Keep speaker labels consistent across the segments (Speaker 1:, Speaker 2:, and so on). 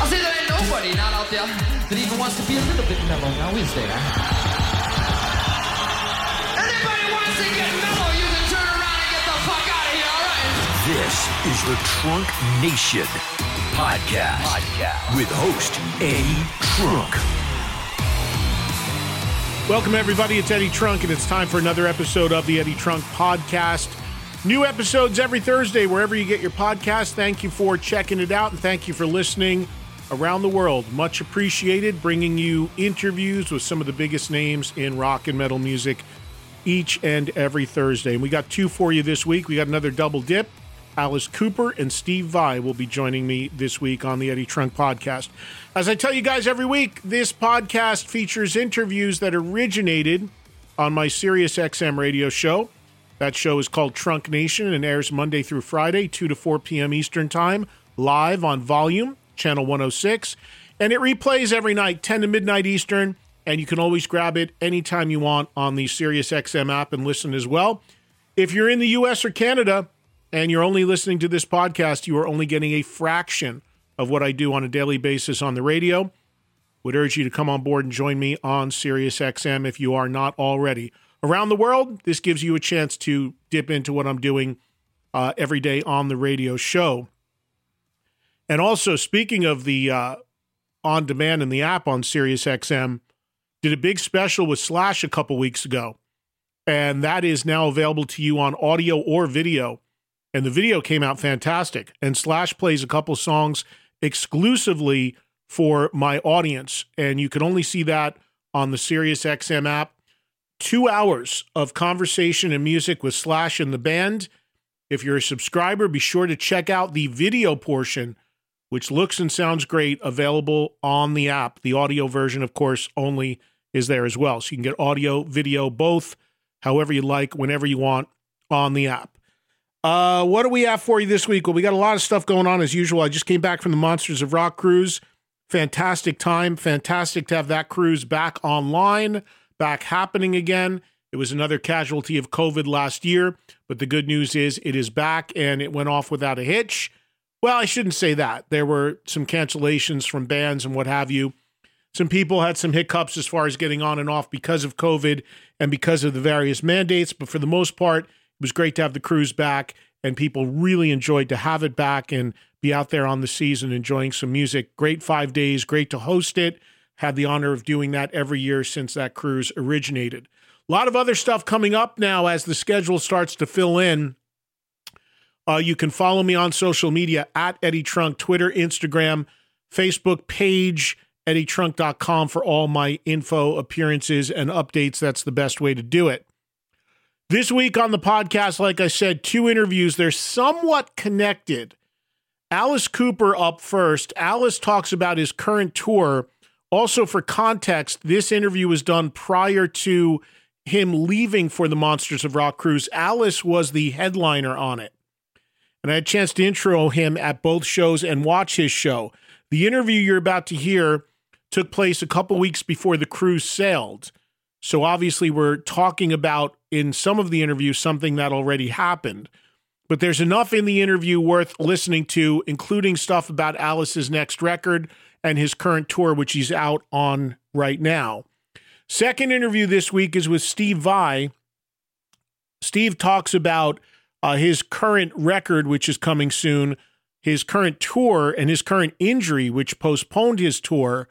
Speaker 1: I say there ain't nobody not out there that even wants to be a little bit mellow, now is there? Anybody wants to get mellow, you can turn around and get the fuck out of here, alright?
Speaker 2: This is the Trunk Nation podcast, podcast. with host Eddie Trunk.
Speaker 3: Welcome, everybody. It's Eddie Trunk, and it's time for another episode of the Eddie Trunk Podcast. New episodes every Thursday, wherever you get your podcast. Thank you for checking it out, and thank you for listening around the world. Much appreciated. Bringing you interviews with some of the biggest names in rock and metal music each and every Thursday. And we got two for you this week. We got another double dip. Alice Cooper and Steve Vai will be joining me this week on the Eddie Trunk podcast. As I tell you guys every week, this podcast features interviews that originated on my Sirius XM radio show. That show is called Trunk Nation and airs Monday through Friday, 2 to 4 p.m. Eastern Time, live on Volume, Channel 106. And it replays every night, 10 to midnight Eastern, and you can always grab it anytime you want on the SiriusXM app and listen as well. If you're in the US or Canada and you're only listening to this podcast, you are only getting a fraction of what I do on a daily basis on the radio. Would urge you to come on board and join me on SiriusXM if you are not already. Around the world, this gives you a chance to dip into what I'm doing uh, every day on the radio show. And also, speaking of the uh, on demand and the app on Sirius XM, did a big special with Slash a couple weeks ago. And that is now available to you on audio or video. And the video came out fantastic. And Slash plays a couple songs exclusively for my audience. And you can only see that on the Sirius XM app. Two hours of conversation and music with Slash and the band. If you're a subscriber, be sure to check out the video portion, which looks and sounds great, available on the app. The audio version, of course, only is there as well. So you can get audio, video, both, however you like, whenever you want on the app. Uh, what do we have for you this week? Well, we got a lot of stuff going on as usual. I just came back from the Monsters of Rock cruise. Fantastic time. Fantastic to have that cruise back online, back happening again. It was another casualty of COVID last year, but the good news is it is back and it went off without a hitch. Well, I shouldn't say that. There were some cancellations from bands and what have you. Some people had some hiccups as far as getting on and off because of COVID and because of the various mandates, but for the most part, it was great to have the cruise back and people really enjoyed to have it back and be out there on the season enjoying some music. Great five days, great to host it. Had the honor of doing that every year since that cruise originated. A lot of other stuff coming up now as the schedule starts to fill in. Uh, you can follow me on social media at Eddie Trunk, Twitter, Instagram, Facebook page, eddietrunk.com for all my info, appearances, and updates. That's the best way to do it. This week on the podcast, like I said, two interviews. They're somewhat connected. Alice Cooper up first. Alice talks about his current tour. Also, for context, this interview was done prior to him leaving for the Monsters of Rock cruise. Alice was the headliner on it. And I had a chance to intro him at both shows and watch his show. The interview you're about to hear took place a couple weeks before the cruise sailed. So obviously, we're talking about in some of the interview something that already happened. But there's enough in the interview worth listening to, including stuff about Alice's next record and his current tour, which he's out on right now. Second interview this week is with Steve Vai. Steve talks about uh, his current record, which is coming soon, his current tour and his current injury, which postponed his tour.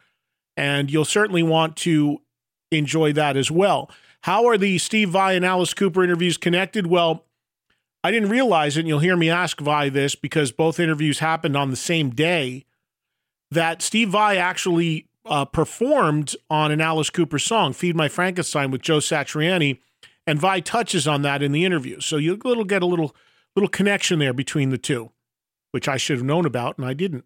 Speaker 3: And you'll certainly want to enjoy that as well. How are the Steve Vai and Alice Cooper interviews connected? Well, I didn't realize it, and you'll hear me ask Vai this because both interviews happened on the same day. That Steve Vai actually uh, performed on an Alice Cooper song, Feed My Frankenstein with Joe Satriani, and Vai touches on that in the interview. So you'll get a little little connection there between the two, which I should have known about, and I didn't.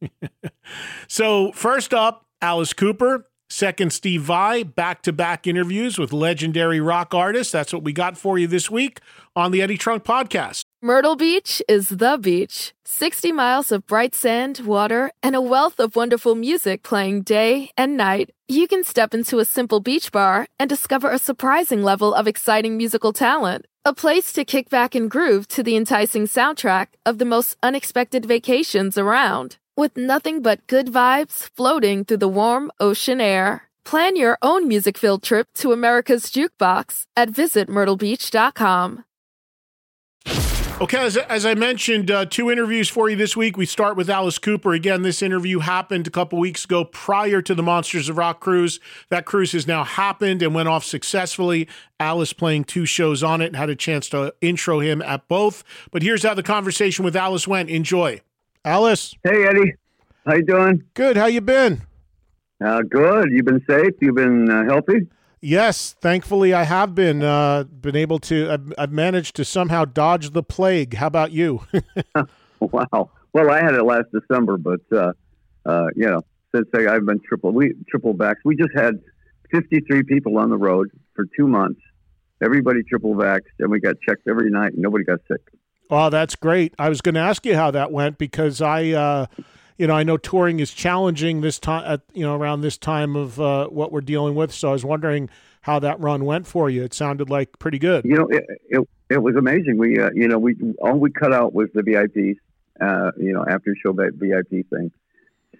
Speaker 3: so first up, Alice Cooper. Second, Steve Vai, back to back interviews with legendary rock artists. That's what we got for you this week on the Eddie Trunk Podcast.
Speaker 4: Myrtle Beach is the beach. 60 miles of bright sand, water, and a wealth of wonderful music playing day and night. You can step into a simple beach bar and discover a surprising level of exciting musical talent. A place to kick back and groove to the enticing soundtrack of the most unexpected vacations around with nothing but good vibes floating through the warm ocean air. Plan your own music filled trip to America's Jukebox at visitmyrtlebeach.com.
Speaker 3: Okay, as, as I mentioned, uh, two interviews for you this week. We start with Alice Cooper. Again, this interview happened a couple weeks ago prior to the Monsters of Rock cruise. That cruise has now happened and went off successfully. Alice playing two shows on it, had a chance to intro him at both. But here's how the conversation with Alice went. Enjoy. Alice.
Speaker 5: Hey, Eddie. How you doing?
Speaker 3: Good. How you been?
Speaker 5: Uh, good. You've been safe. You've been uh, healthy.
Speaker 3: Yes, thankfully I have been uh, been able to. I've, I've, managed to somehow dodge the plague. How about you?
Speaker 5: wow. Well, I had it last December, but uh, uh, you know, since I, have been triple we triple backs. We just had 53 people on the road for two months. Everybody triple vaxxed, and we got checked every night, and nobody got sick.
Speaker 3: Oh, that's great. I was going to ask you how that went because I, uh, you know, I know touring is challenging this time at you know around this time of uh, what we're dealing with. So I was wondering how that run went for you. It sounded like pretty good.
Speaker 5: You know, it it, it was amazing. We uh, you know we all we cut out was the VIPs. Uh, you know, after show VIP thing.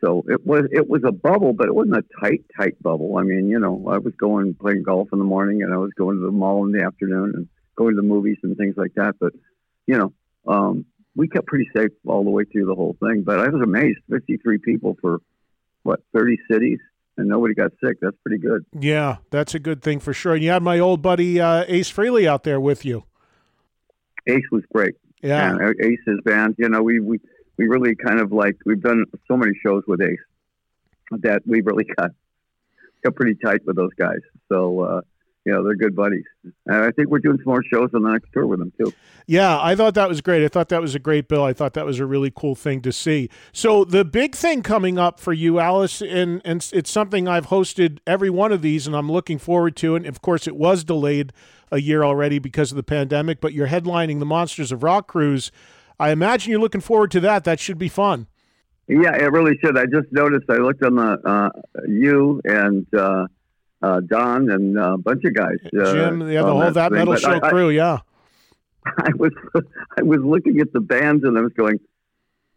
Speaker 5: So it was it was a bubble, but it wasn't a tight tight bubble. I mean, you know, I was going playing golf in the morning, and I was going to the mall in the afternoon, and going to the movies and things like that. But you know, um, we kept pretty safe all the way through the whole thing. But I was amazed 53 people for what, 30 cities? And nobody got sick. That's pretty good.
Speaker 3: Yeah, that's a good thing for sure. And you had my old buddy uh, Ace Frehley out there with you.
Speaker 5: Ace was great.
Speaker 3: Yeah,
Speaker 5: and Ace's band. You know, we we we really kind of like we've done so many shows with Ace that we really got got pretty tight with those guys. So uh, you know, they're good buddies. And I think we're doing some more shows on the next tour with them too.
Speaker 3: Yeah, I thought that was great. I thought that was a great bill. I thought that was a really cool thing to see. So the big thing coming up for you, Alice, and and it's something I've hosted every one of these, and I'm looking forward to. And of course, it was delayed a year already because of the pandemic. But you're headlining the Monsters of Rock cruise. I imagine you're looking forward to that. That should be fun.
Speaker 5: Yeah, it really should. I just noticed. I looked on the uh, you and. Uh, uh, Don and a bunch of guys.
Speaker 3: Uh, Jim, yeah, the whole that, that metal show I, crew, yeah.
Speaker 5: I was I was looking at the bands and I was going,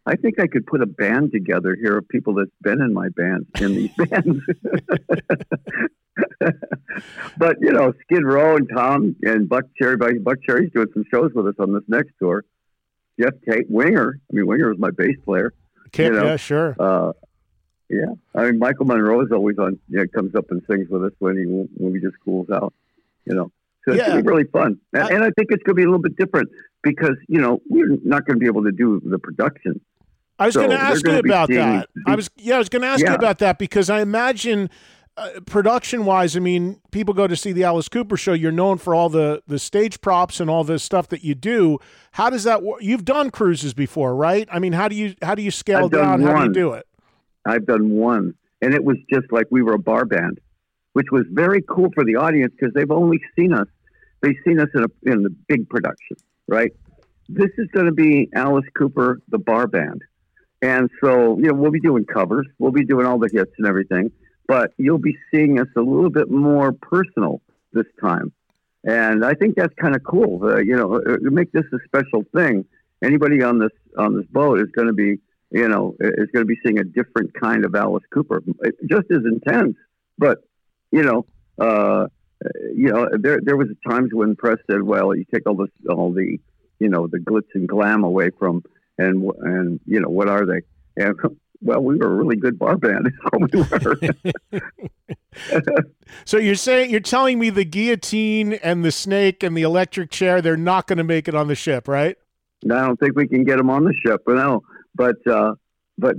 Speaker 5: I think I could put a band together here of people that's been in my band in these bands. but you know, Skid Row and Tom and Buck Cherry, Buckcherry's doing some shows with us on this next tour. Geoff Tate, Winger. I mean, Winger was my bass player.
Speaker 3: you know, yeah, sure.
Speaker 5: Uh, yeah, I mean Michael Monroe is always on. You know, comes up and sings with us when he when he just cools out. You know, so it's yeah. gonna be really fun, and I, and I think it's gonna be a little bit different because you know we're not gonna be able to do the production.
Speaker 3: I was so going to ask you about that. I was yeah, I was going to ask yeah. you about that because I imagine uh, production wise, I mean, people go to see the Alice Cooper show. You're known for all the the stage props and all the stuff that you do. How does that work? You've done cruises before, right? I mean, how do you how do you scale down? How do you do it?
Speaker 5: I've done one, and it was just like we were a bar band, which was very cool for the audience because they've only seen us. They've seen us in a in the big production, right? This is going to be Alice Cooper, the bar band, and so you know we'll be doing covers, we'll be doing all the hits and everything, but you'll be seeing us a little bit more personal this time, and I think that's kind of cool. Uh, you know, uh, make this a special thing. Anybody on this on this boat is going to be you know, is going to be seeing a different kind of Alice Cooper, just as intense. But you know, uh, you know, there there was times when press said, "Well, you take all this, all the, you know, the glitz and glam away from and and you know what are they? And well, we were a really good bar band. we
Speaker 3: were. so you're saying you're telling me the guillotine and the snake and the electric chair they're not going to make it on the ship, right?
Speaker 5: I don't think we can get them on the ship, but no. But uh, but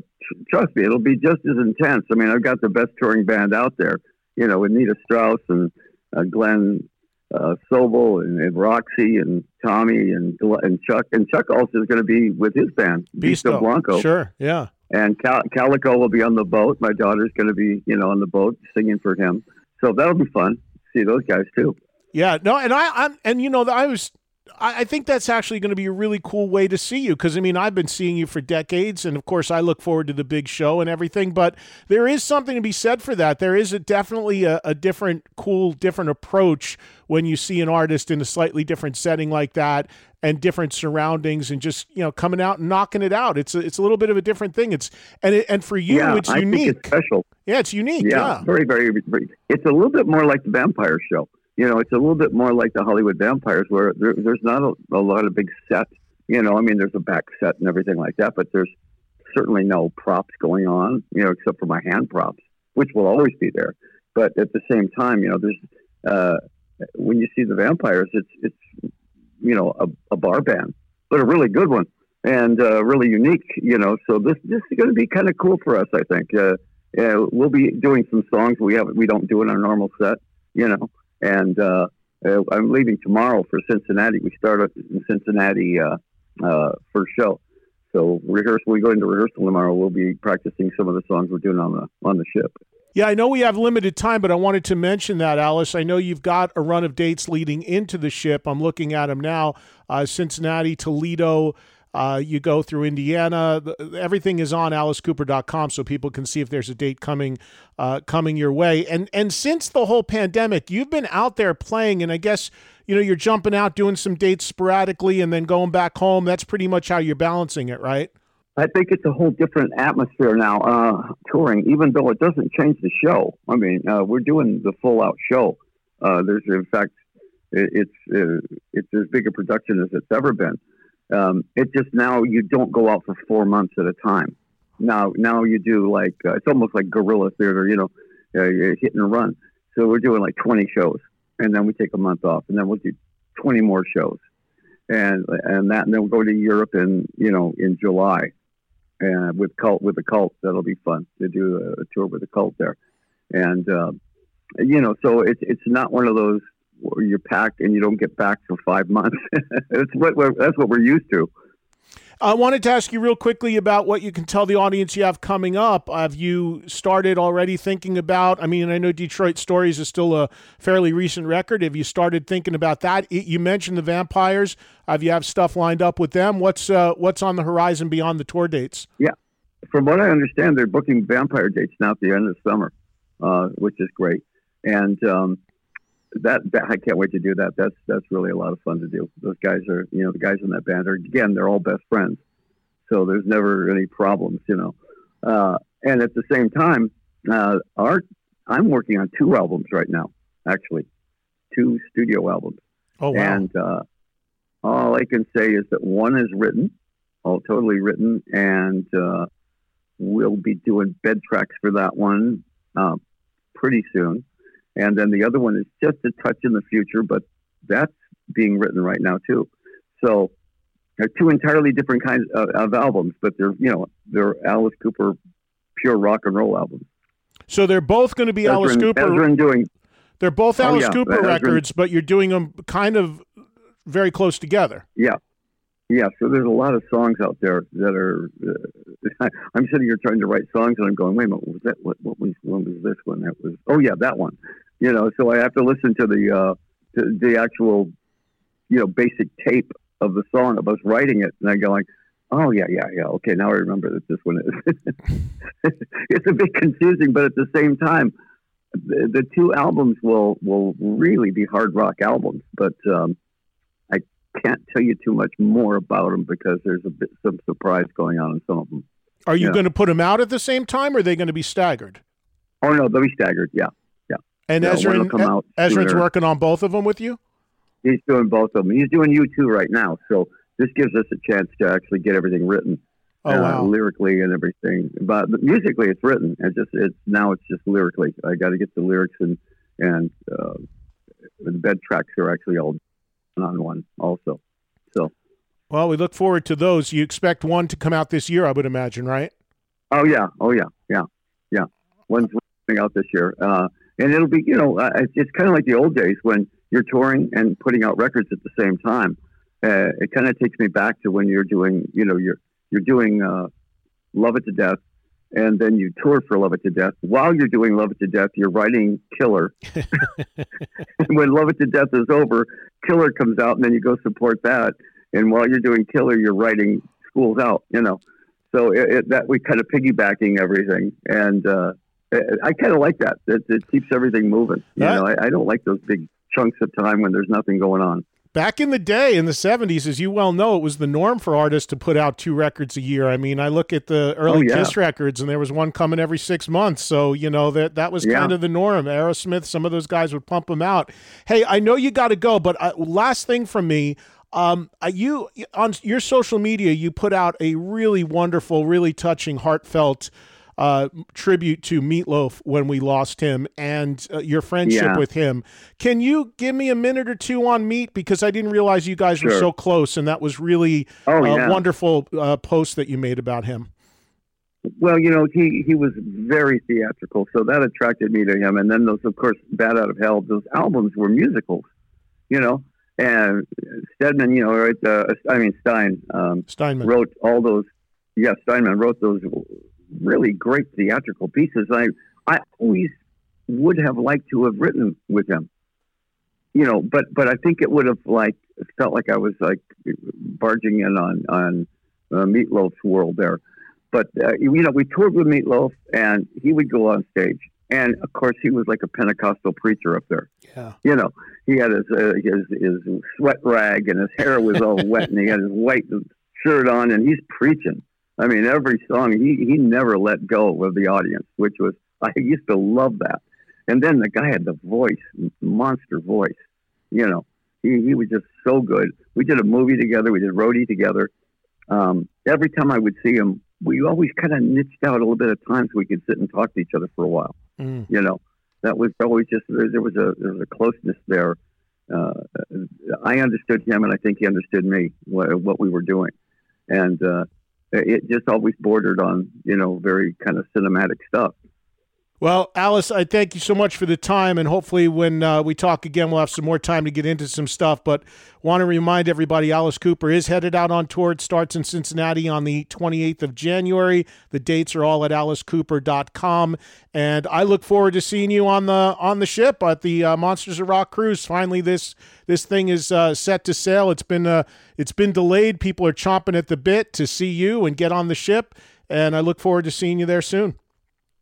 Speaker 5: trust me, it'll be just as intense. I mean, I've got the best touring band out there. You know, with Nita Strauss and uh, Glenn uh, Sobel and, and, Roxie and Tommy and and Chuck and Chuck also is going to be with his band
Speaker 3: Beasto
Speaker 5: Blanco.
Speaker 3: Sure, yeah.
Speaker 5: And Cal- Calico will be on the boat. My daughter's going to be, you know, on the boat singing for him. So that'll be fun. See those guys too.
Speaker 3: Yeah, no, and I, I'm, and you know, I was I, I think that's actually going to be a really cool way to see you because I mean I've been seeing you for decades, and of course I look forward to the big show and everything. But there is something to be said for that. There is a definitely a, a different, cool, different approach when you see an artist in a slightly different setting like that and different surroundings and just you know coming out and knocking it out. It's a, it's a little bit of a different thing. It's and it, and for you,
Speaker 5: yeah,
Speaker 3: it's
Speaker 5: I
Speaker 3: unique.
Speaker 5: it's special.
Speaker 3: Yeah, it's unique. Yeah, yeah,
Speaker 5: very, very, very. It's a little bit more like the Vampire Show you know, it's a little bit more like the Hollywood Vampires, where there, there's not a, a, lot of big sets. You know, I mean, there's a back set and everything like that, but there's certainly no props going on, you know, except for my hand props, which will always be there. But at the same time, you know, there's uh, when you see the vampires, it's it's you know a, a bar band, but a really good one and uh, really unique. You know, so this this is going to be kind of cool for us. I think. Uh, yeah, we'll be doing some songs we have we don't do in our normal set. You know, and uh, uh, I'm leaving tomorrow for Cincinnati. We start in Cincinnati uh, uh, first show. So rehearsal. We go into rehearsal tomorrow. We'll be practicing some of the songs we're doing on the on the ship.
Speaker 3: Yeah, I know we have limited time, but I wanted to mention that, Alice. I know you've got a run of dates leading into the ship. I'm looking at them now: uh, Cincinnati, Toledo, uh, you go through Indiana. Everything is on alicecooper.com so people can see if there's a date coming uh, coming your way. And and since the whole pandemic, you've been out there playing, and I guess you know you're jumping out doing some dates sporadically, and then going back home. That's pretty much how you're balancing it, right?
Speaker 5: I think it's a whole different atmosphere now uh, touring, even though it doesn't change the show. I mean, uh, we're doing the full out show. Uh, there's, in fact, it, it's uh, it's as big a production as it's ever been. Um, it just now you don't go out for four months at a time. Now, now you do like uh, it's almost like guerrilla theater, you know, uh, hit and run. So we're doing like 20 shows, and then we take a month off, and then we'll do 20 more shows, and and that, and then we'll go to Europe in you know in July, and with cult with the cult that'll be fun to do a, a tour with the cult there, and uh, you know so it's it's not one of those you're packed and you don't get back for five months. that's what that's what we're used to.
Speaker 3: I wanted to ask you real quickly about what you can tell the audience you have coming up. Have you started already thinking about? I mean, I know Detroit Stories is still a fairly recent record. Have you started thinking about that? You mentioned the Vampires. Have you have stuff lined up with them? What's uh, what's on the horizon beyond the tour dates?
Speaker 5: Yeah, from what I understand, they're booking Vampire dates now at the end of the summer, uh, which is great. And um, that, that I can't wait to do that. That's that's really a lot of fun to do. Those guys are, you know, the guys in that band are again, they're all best friends, so there's never any problems, you know. Uh, and at the same time, uh, our I'm working on two albums right now, actually, two studio albums.
Speaker 3: Oh wow!
Speaker 5: And uh, all I can say is that one is written, all totally written, and uh, we'll be doing bed tracks for that one uh, pretty soon and then the other one is just a touch in the future, but that's being written right now too. So they're two entirely different kinds of, of albums, but they're you know they're Alice Cooper pure rock and roll albums.
Speaker 3: So they're both going to be Alice Cooper.
Speaker 5: Ezrin doing.
Speaker 3: They're both oh, Alice oh, yeah, Cooper records, but you're doing them kind of very close together.
Speaker 5: Yeah, yeah. So there's a lot of songs out there that are. Uh, I'm sitting here trying to write songs, and I'm going, wait a minute, was that what, what was when was this one? That was oh yeah, that one you know, so I have to listen to the uh, to the actual, you know, basic tape of the song of us writing it, and I go like, oh yeah, yeah, yeah, okay, now I remember that this one is. it's a bit confusing, but at the same time, the, the, two albums will will really be hard rock albums, but um, can't tell you too much more about them because there's a bit some surprise going on in some of them.
Speaker 3: Are you yeah. going to put them out at the same time, or are they going to be staggered?
Speaker 5: Oh no, they'll be staggered. Yeah. Yeah.
Speaker 3: And yeah, Ezrin, Ezrin's working on both of them with you.
Speaker 5: He's doing both of them. He's doing you two right now, so this gives us a chance to actually get everything written.
Speaker 3: Oh,
Speaker 5: uh,
Speaker 3: wow.
Speaker 5: lyrically and everything. But musically, it's written. It's just it's now it's just lyrically. I got to get the lyrics and and uh, the bed tracks are actually all on one also. So
Speaker 3: Well, we look forward to those. You expect one to come out this year, I would imagine, right?
Speaker 5: oh yeah, oh yeah, yeah, yeah. One's coming out this year, uh, and it'll be you know uh, it's, it's kind of like the old days when you're touring and putting out records at the same time. Uh, it kind of takes me back to when you're doing you know you're you're doing uh, Love It to Death, and then you tour for Love It to Death. While you're doing Love It to Death, you're writing Killer. and when Love It to Death is over, Killer comes out, and then you go support that. And while you're doing Killer, you're writing Schools Out. You know, so it, it, that we kind of piggybacking everything, and uh, I, I kind of like that. It, it keeps everything moving. You know, I, I don't like those big chunks of time when there's nothing going on.
Speaker 3: Back in the day, in the 70s, as you well know, it was the norm for artists to put out two records a year. I mean, I look at the early
Speaker 5: Oh, yeah.
Speaker 3: Kiss records, and there was one coming every six months. So, you know, that, that was
Speaker 5: Yeah.
Speaker 3: kind of the norm. Aerosmith, some of those guys would pump them out. Hey, I know you got to go, but uh, last thing from me. Um, uh, you on your social media, you put out a really wonderful, really touching, heartfelt uh, tribute to Meatloaf when we lost him and uh, your friendship
Speaker 5: Yeah.
Speaker 3: with him. Can you give me a minute or two on Meat because I didn't realize you guys were so close, and that was really
Speaker 5: Oh,
Speaker 3: a
Speaker 5: yeah.
Speaker 3: wonderful uh, post that you made about him.
Speaker 5: Well, you know, he he was very theatrical, so that attracted me to him. And then those, of course, Bat Out of Hell. Those albums were musicals, you know. And Stedman, you know, right? Uh, I mean Stein um,
Speaker 3: Steinman.
Speaker 5: wrote all those. Yeah, Steinman wrote those really great theatrical pieces. I I always would have liked to have written with him, you know, but but I think it would have like felt like I was like barging in on on uh, Meatloaf's world there. But uh, you know, we toured with Meatloaf, and he would go on stage, and of course, he was like a Pentecostal preacher up there.
Speaker 3: Yeah.
Speaker 5: You know, he had his uh, his his sweat rag, and his hair was all wet, and he had his white shirt on, and he's preaching. I mean, every song he he never let go of the audience, which was I used to love that. And then the guy had the voice, monster voice. You know, he he was just so good. We did a movie together. We did roadie together. Um, every time I would see him, we always kind of niched out a little bit of time so we could sit and talk to each other for a while.
Speaker 3: Mm.
Speaker 5: You know, that was always just there, there was a there was a closeness there. Uh, I understood him, and I think he understood me what, what we were doing, and uh, it just always bordered on you know very kind of cinematic stuff.
Speaker 3: Well, Alice, I thank you so much for the time, and hopefully, when uh, we talk again, we'll have some more time to get into some stuff. But want to remind everybody, Alice Cooper is headed out on tour. It starts in Cincinnati on the 28th of January. The dates are all at alicecooper.com, and I look forward to seeing you on the on the ship at the uh, Monsters of Rock cruise. Finally, this this thing is uh, set to sail. It's been uh, it's been delayed. People are chomping at the bit to see you and get on the ship, and I look forward to seeing you there soon.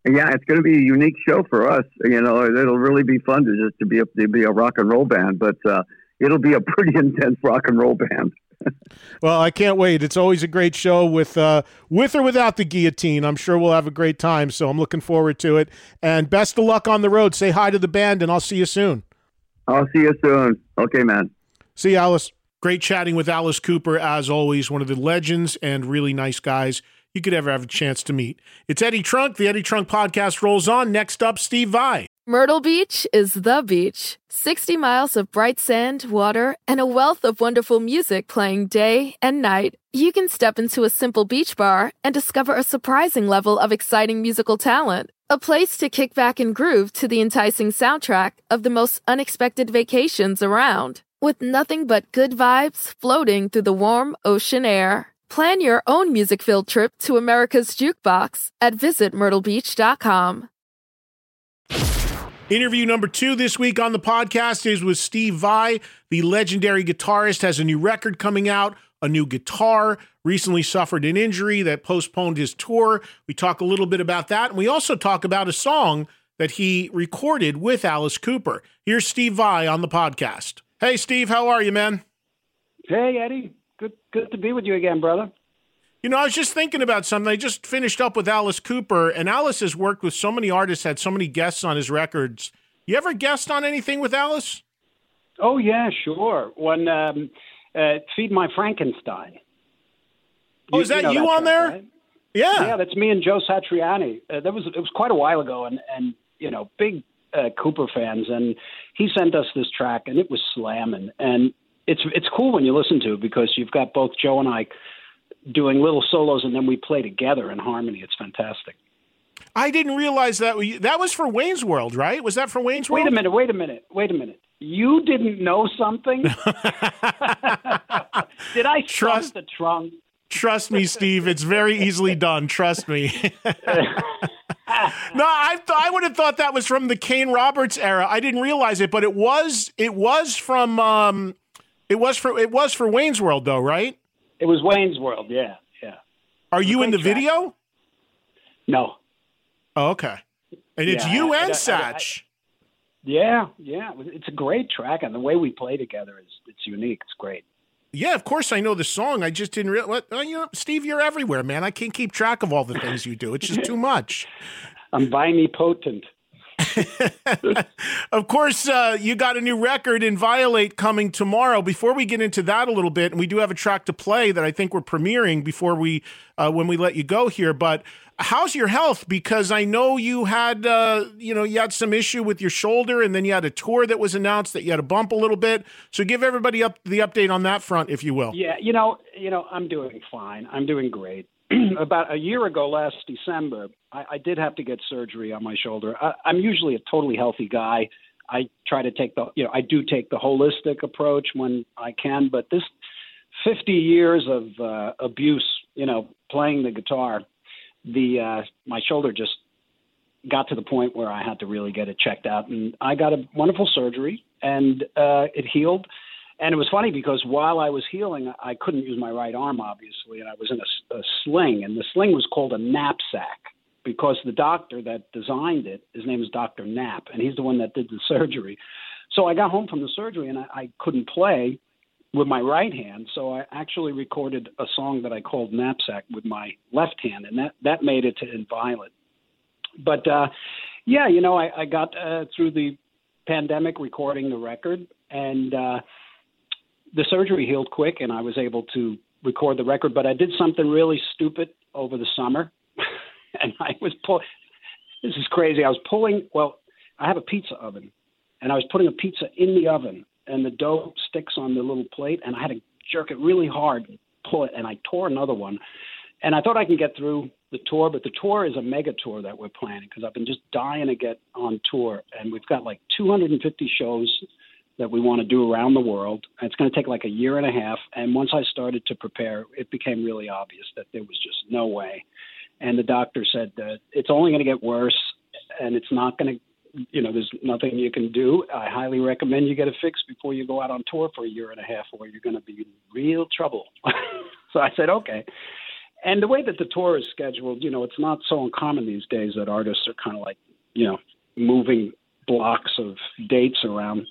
Speaker 5: Yeah, it's going to be a unique show for us. You know, it'll really be fun to just to be a, to be a rock and roll band, but uh, it'll be a pretty intense rock and roll band.
Speaker 3: Well, I can't wait. It's always a great show with uh, with or without the guillotine. I'm sure we'll have a great time. So I'm looking forward to it. And best of luck on the road. Say hi to the band, and I'll see you soon.
Speaker 5: I'll see you soon. Okay, man.
Speaker 3: See you, Alice. Great chatting with Alice Cooper, as always. One of the legends and really nice guys you could ever have a chance to meet. It's Eddie Trunk. The Eddie Trunk podcast rolls on. Next up, Steve Vai.
Speaker 4: Myrtle Beach is the beach. 60 miles of bright sand, water, and a wealth of wonderful music playing day and night. You can step into a simple beach bar and discover a surprising level of exciting musical talent. A place to kick back and groove to the enticing soundtrack of the most unexpected vacations around. With nothing but good vibes floating through the warm ocean air. Plan your own music field trip to America's Jukebox at visitmyrtlebeach.com.
Speaker 3: Interview number two this week on the podcast is with Steve Vai. The legendary guitarist has a new record coming out, a new guitar, recently suffered an injury that postponed his tour. We talk a little bit about that. And we also talk about a song that he recorded with Alice Cooper. Here's Steve Vai on the podcast. Hey, Steve, how are you, man?
Speaker 6: Hey, Eddie. Good, good to be with you again, brother.
Speaker 3: You know, I was just thinking about something. I just finished up with Alice Cooper, and Alice has worked with so many artists, had so many guests on his records. You ever guest on anything with Alice?
Speaker 6: Oh yeah, sure. When um, Uh, Feed My Frankenstein.
Speaker 3: Oh, is that
Speaker 6: know
Speaker 3: you
Speaker 6: that
Speaker 3: on
Speaker 6: track,
Speaker 3: there?
Speaker 6: right?
Speaker 3: Yeah.
Speaker 6: Yeah, that's me and Joe Satriani. Uh, that was it was quite a while ago, and and you know, big uh, Cooper fans, and he sent us this track, and it was slamming, and it's it's cool when you listen to it because you've got both Joe and I doing little solos, and then we play together in harmony. It's fantastic.
Speaker 3: I didn't realize that we- that was for Wayne's World, right? Was that for Wayne's World?
Speaker 6: Wait a minute, wait a minute, wait a minute. You didn't know something? Did I
Speaker 3: Trust-
Speaker 6: the trunk?
Speaker 3: Trust me, Steve. It's very easily done. Trust me. no, I th- I would have thought that was from the Kane Roberts era. I didn't realize it, but it was it was from um it was for it was for Wayne's World though, right?
Speaker 6: It was Wayne's World, yeah, yeah.
Speaker 3: Are you in the
Speaker 6: track.
Speaker 3: video?
Speaker 6: No.
Speaker 3: Oh, okay. And it's you
Speaker 6: I- I-
Speaker 3: and
Speaker 6: I-
Speaker 3: Satch.
Speaker 6: Yeah, yeah. It's a great track, and the way we play together is it's unique. It's great.
Speaker 3: yeah, of course I know the song. I just didn't realize. What, uh, oh, you know, Steve, you're everywhere, man. I can't keep track of all the things you do. It's just too much.
Speaker 6: I'm potent.
Speaker 3: Of course, uh, you got a new record Inviolate coming tomorrow. Before we get into that a little bit, and we do have a track to play that I think we're premiering before we uh, when we let you go here. But how's your health? Because I know you had uh, you know you had some issue with your shoulder, and then you had a tour that was announced that you had a bump a little bit. So give everybody up the update on that front, if you will.
Speaker 6: Yeah, you know, you know, I'm doing fine. I'm doing great. About a year ago, last December, I, I did have to get surgery on my shoulder. I, I'm usually a totally healthy guy. I try to take the, you know, I do take the holistic approach when I can, but this 50 years of uh, abuse, you know, playing the guitar, the uh, my shoulder just got to the point where I had to really get it checked out, and I got a wonderful surgery, and uh, it healed. And it was funny because while I was healing, I couldn't use my right arm, obviously, and I was in a, a sling, and the sling was called a knapsack because the doctor that designed it, his name is Dr. Knapp, and he's the one that did the surgery. So I got home from the surgery and I, I couldn't play with my right hand, so I actually recorded a song that I called Knapsack with my left hand, and that that made it to Inviolate. But uh, yeah, you know, I, I got uh, through the pandemic recording the record, and uh, the surgery healed quick, and I was able to record the record. But I did something really stupid over the summer, and I was pull. This is crazy. I was pulling. Well, I have a pizza oven, and I was putting a pizza in the oven, and the dough sticks on the little plate, and I had to jerk it really hard, pull it, and I tore another one. And I thought I can get through the tour, but the tour is a mega tour that we're planning because I've been just dying to get on tour, and we've got like 250 shows that we want to do around the world. It's going to take like a year and a half. And once I started to prepare, it became really obvious that there was just no way. And the doctor said that it's only going to get worse, and it's not going to, you know, there's nothing you can do. I highly recommend you get it fixed before you go out on tour for a year and a half, or you're going to be in real trouble. so I said, okay. And the way that the tour is scheduled, you know, it's not so uncommon these days that artists are kind of like, you know, moving blocks of dates around.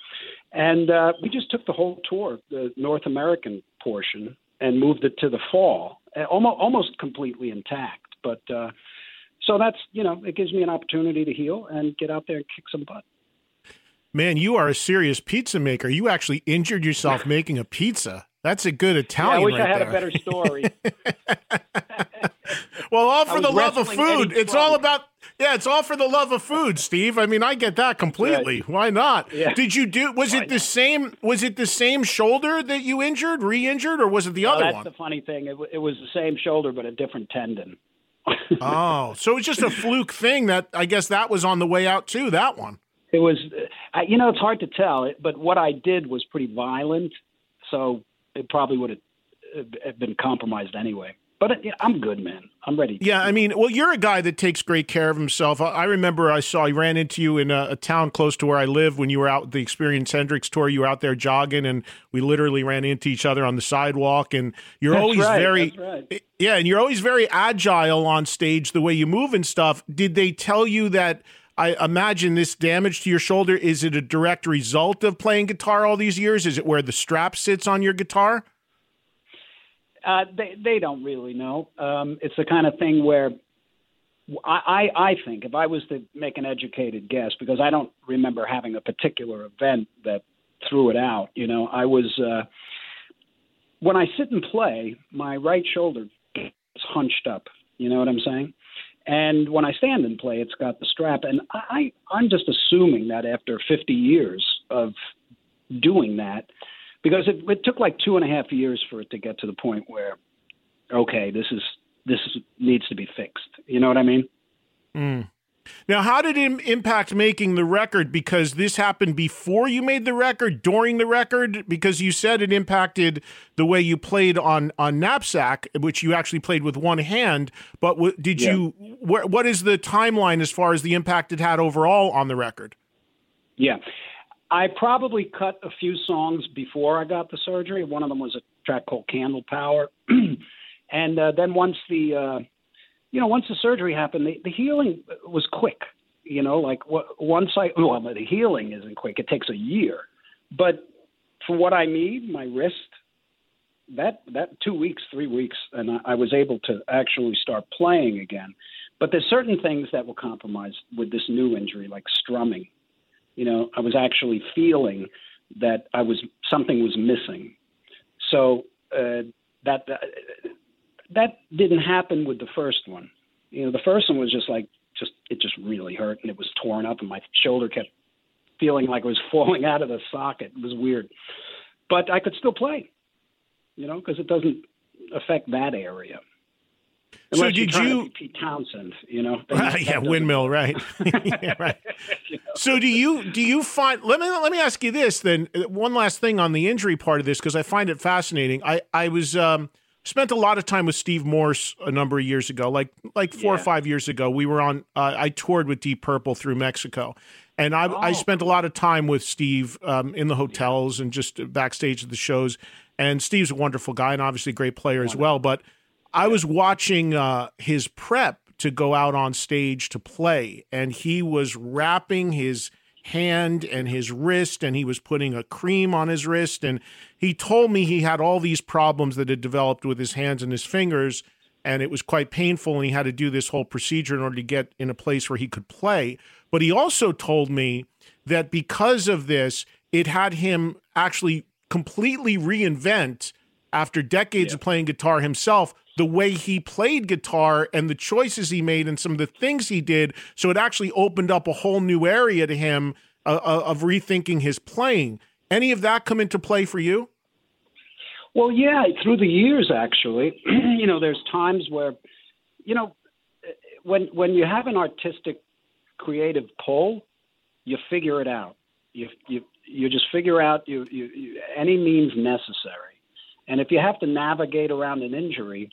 Speaker 6: And uh, we just took the whole tour, the North American portion, and moved it to the fall, almost almost completely intact. But uh, so that's you know, it gives me an opportunity to heal and get out there and kick some butt.
Speaker 3: Man, you are a serious pizza maker. You actually injured yourself making a pizza. That's a good Italian.
Speaker 6: yeah, I wish
Speaker 3: right
Speaker 6: I had
Speaker 3: there.
Speaker 6: a better story.
Speaker 3: Well, all for the love of food. It's all about yeah, it's all for the love of food, Steve. I mean, I get that completely. Why not?
Speaker 6: Yeah.
Speaker 3: Did you do was it the same was it the same shoulder that you injured, re-injured or was it the
Speaker 6: Well,
Speaker 3: other
Speaker 6: that's
Speaker 3: one?
Speaker 6: That's the funny thing. It, it was the same shoulder, but a different tendon.
Speaker 3: oh, so it's just a fluke thing that I guess that was on the way out too, that one.
Speaker 6: It was, I, you know, it's hard to tell. But what I did was pretty violent, so it probably would have uh, been compromised anyway. But uh, you know, I'm good, man. I'm ready.
Speaker 3: Yeah, I mean, well, you're a guy that takes great care of himself. I, I remember I saw I ran into you in a, a town close to where I live when you were out with the Experience Hendrix tour. You were out there jogging, and we literally ran into each other on the sidewalk. And you're
Speaker 6: That's
Speaker 3: always
Speaker 6: right,
Speaker 3: very,
Speaker 6: right.
Speaker 3: Eh, yeah, and you're always very agile on stage, the way you move and stuff. Did they tell you that? I imagine this damage to your shoulder is it a direct result of playing guitar all these years? Is it where the strap sits on your guitar?
Speaker 6: Uh, they they don't really know. Um, it's the kind of thing where I, I I think if I was to make an educated guess, because I don't remember having a particular event that threw it out. You know, I was uh, when I sit and play, my right shoulder is hunched up. You know what I'm saying? And when I stand and play, it's got the strap. And I, I'm just assuming that after 50 years of doing that, because it, it took like two and a half years for it to get to the point where, okay, this is this is, needs to be fixed. You know what I mean?
Speaker 3: Mm. Now, how did it impact making the record? Because this happened before you made the record, during the record, because you said it impacted the way you played on on knapsack, which you actually played with one hand. But w- did yeah. you? Wh- what is the timeline as far as the impact it had overall on the record?
Speaker 6: Yeah, I probably cut a few songs before I got the surgery. One of them was a track called Candle Power, and uh, then once the uh, you know, once the surgery happened, the, the healing was quick. You know, like what, once I, well, the healing isn't quick. It takes a year. But for what I need, my wrist, that that two weeks, three weeks, and I, I was able to actually start playing again. But there's certain things that were compromised with this new injury, like strumming. You know, I was actually feeling that I was something was missing. So uh, that, that that didn't happen with the first one. You know, the first one was just like just it just really hurt and it was torn up and my shoulder kept feeling like it was falling out of the socket. It was weird, but I could still play. You know, because it doesn't affect that area. Unless
Speaker 3: so did you
Speaker 6: Pete Townshend? You know,
Speaker 3: yeah, windmill, right? yeah, right. you know? So do you do you find? Let me let me ask you this then. One last thing on the injury part of this because I find it fascinating. I I was um, spent a lot of time with Steve Morse a number of years ago, like like four yeah. or five years ago. We were on. Uh, I toured with Deep Purple through Mexico, and I, oh. I spent a lot of time with Steve um, in the hotels and just backstage at the shows. And Steve's a wonderful guy and obviously a great player wonderful. as well. But I was watching uh, his prep to go out on stage to play, and he was wrapping his hand and his wrist and he was putting a cream on his wrist and he told me he had all these problems that had developed with his hands and his fingers and it was quite painful and he had to do this whole procedure in order to get in a place where he could play but he also told me that because of this it had him actually completely reinvent after decades yeah. of playing guitar himself the way he played guitar and the choices he made and some of the things he did. So it actually opened up a whole new area to him uh, uh, of rethinking his playing. Any of that come into play for you?
Speaker 6: Well, yeah, through the years, actually, you know, there's times where, you know, when when you have an artistic, creative pull, you figure it out. You you you just figure out you, you, you any means necessary. And if you have to navigate around an injury,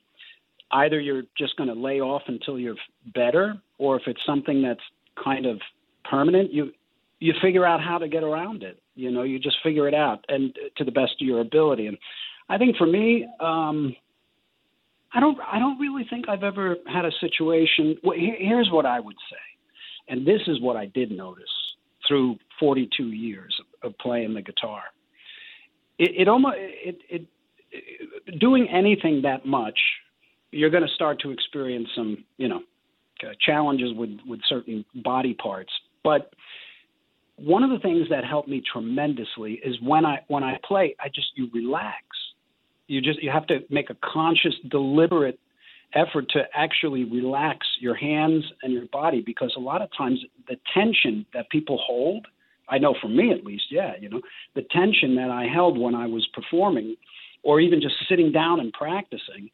Speaker 6: either you're just going to lay off until you're better, or if it's something that's kind of permanent, you you figure out how to get around it. You know, you just figure it out, and to the best of your ability. And I think for me, um, I don't I don't really think I've ever had a situation. Well, here's what I would say, and this is what I did notice through 42 years of, of playing the guitar. It, it almost it, it, it doing anything that much you're going to start to experience some, you know, uh, challenges with with certain body parts. But one of the things that helped me tremendously is when I when I play, I just you relax. You just you have to make a conscious, deliberate effort to actually relax your hands and your body because a lot of times the tension that people hold, I know for me at least, yeah, you know, the tension that I held when I was performing or even just sitting down and practicing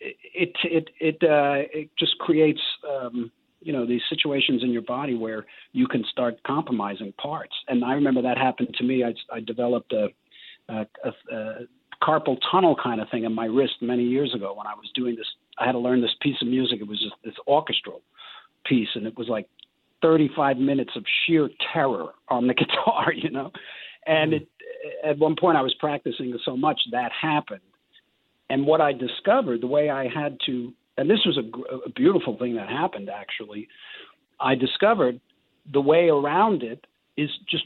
Speaker 6: it it it uh, it just creates um, you know these situations in your body where you can start compromising parts. And I remember that happened to me. I, I developed a, a, a, a carpal tunnel kind of thing in my wrist many years ago when I was doing this. I had to learn this piece of music. It was just this orchestral piece, and it was like 35 minutes of sheer terror on the guitar, you know. And it, at one point, I was practicing so much that happened and what I discovered, the way I had to, and this was a, a beautiful thing that happened actually, I discovered the way around it is just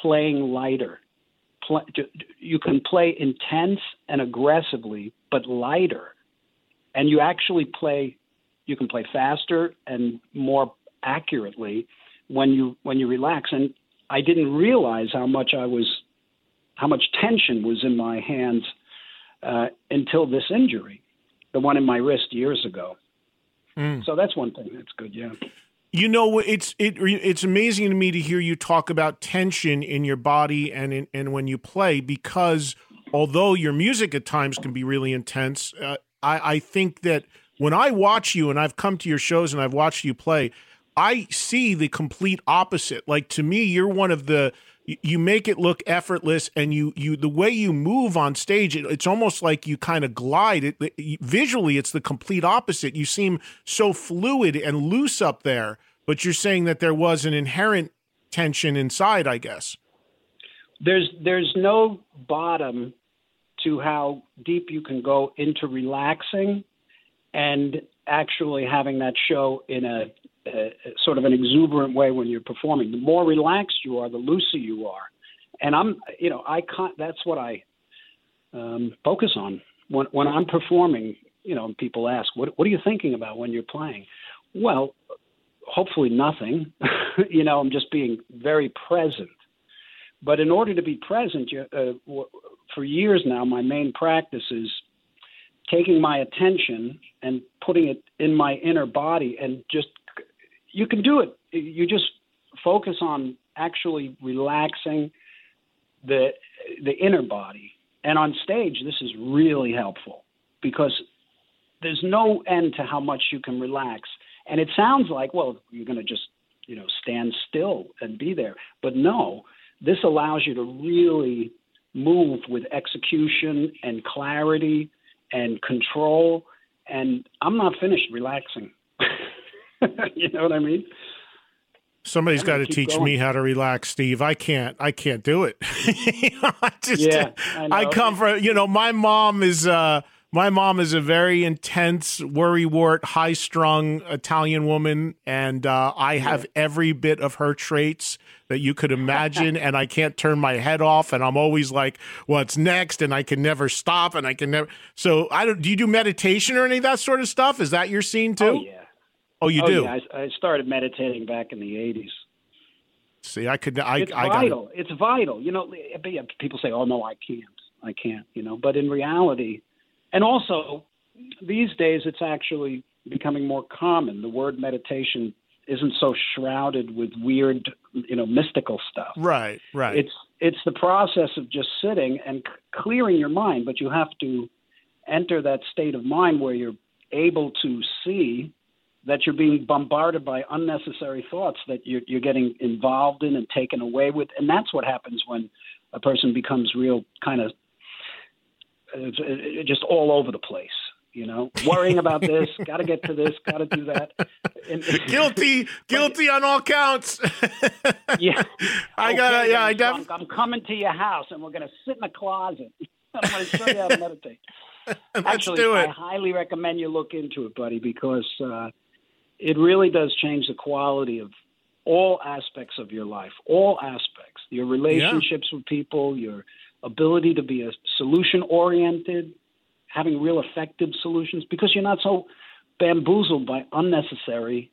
Speaker 6: playing lighter. You can play intense and aggressively, but lighter. And you actually play, you can play faster and more accurately when you when you relax. And I didn't realize how much I was, how much tension was in my hands uh, until this injury, the one in my wrist years ago.
Speaker 3: Mm.
Speaker 6: So that's one thing that's good. Yeah.
Speaker 3: You know, it's it it's amazing to me to hear you talk about tension in your body and in, and when you play because although your music at times can be really intense, uh, I, I think that when I watch you and I've come to your shows and I've watched you play, I see the complete opposite. Like to me, you're one of the you make it look effortless and you you the way you move on stage it, it's almost like you kind of glide. It, it, visually it's the complete opposite. You seem so fluid and loose up there but you're saying that there was an inherent tension inside i guess.
Speaker 6: There's there's no bottom to how deep you can go into relaxing and actually having that show in a sort of an exuberant way when you're performing. The more relaxed you are, the looser you are. And I'm, you know, I can't. That's what I um, focus on when when I'm performing. You know, people ask, "What what are you thinking about when you're playing?" Well, hopefully nothing. you know, I'm just being very present. But in order to be present, you, uh, for years now, my main practice is taking my attention and putting it in my inner body and just you can do it. You just focus on actually relaxing the the inner body. And on stage, this is really helpful because there's no end to how much you can relax. And it sounds like, well, you're going to just, you know, stand still and be there. But no, this allows you to really move with execution and clarity and control. And I'm not finished relaxing. you know what I mean?
Speaker 3: Somebody's got to teach
Speaker 6: going.
Speaker 3: me how to relax, Steve. I can't. I can't do it. I just,
Speaker 6: Yeah, I
Speaker 3: I, come from. You know, my mom is. uh my mom is a very intense, worrywart, high-strung Italian woman, and uh, I have every bit of her traits that you could imagine, and I can't turn my head off, and I'm always like, "What's next?" and I can never stop, and I can never. So, I don't. Do you do meditation or any of that sort of stuff? Is that your scene too?
Speaker 6: Oh yeah.
Speaker 3: Oh, you
Speaker 6: oh,
Speaker 3: do.
Speaker 6: Yeah, I, I started meditating back in the '80s.
Speaker 3: See, I could. I,
Speaker 6: it's
Speaker 3: I
Speaker 6: vital. It's vital. You know, people say, "Oh no, I can't. I can't." You know, but in reality, and also these days, it's actually becoming more common. The word meditation isn't so shrouded with weird, you know, mystical stuff.
Speaker 3: Right. Right.
Speaker 6: It's it's the process of just sitting and c- clearing your mind, but you have to enter that state of mind where you're able to see that you're being bombarded by unnecessary thoughts that you're, you're getting involved in and taken away with, and that's what happens when a person becomes real kind of uh, just all over the place. You know, worrying about this, got to get to this, got to do that. And-
Speaker 3: guilty, guilty on all counts.
Speaker 6: Yeah,
Speaker 3: I gotta- yeah, I
Speaker 6: then,
Speaker 3: def-
Speaker 6: Trunk, I'm coming to your house, and we're going to sit in a closet. I'm to show you how to meditate.
Speaker 3: Let's
Speaker 6: Actually,
Speaker 3: do
Speaker 6: I highly recommend you look into it, buddy, because uh, it really does change the quality of all aspects of your life, all aspects, your relationships with people, your ability to be a solution oriented, having real effective solutions, because you're not so bamboozled by unnecessary,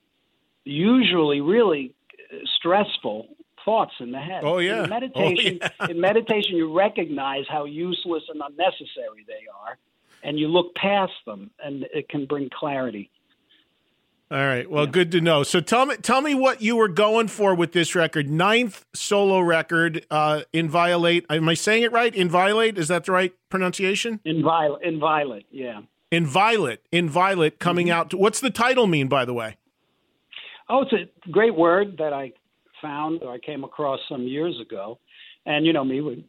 Speaker 6: usually really uh, stressful thoughts in the head.
Speaker 3: Oh, yeah.
Speaker 6: In meditation,
Speaker 3: Oh, yeah.
Speaker 6: in meditation, you recognize how useless and unnecessary they are, and you look past them, and it can bring clarity.
Speaker 3: All right. Well, good to know. So tell me, tell me what you were going for with this record. Ninth solo record, uh, Inviolate. Am I saying it right? Inviolate. Is that the right pronunciation?
Speaker 6: Inviolate, inviolate, yeah.
Speaker 3: Inviolate. Inviolate coming
Speaker 6: Mm-hmm.
Speaker 3: out. To, what's the title mean, by the way?
Speaker 6: Oh, it's a great word that I found or I came across some years ago. And you know me, with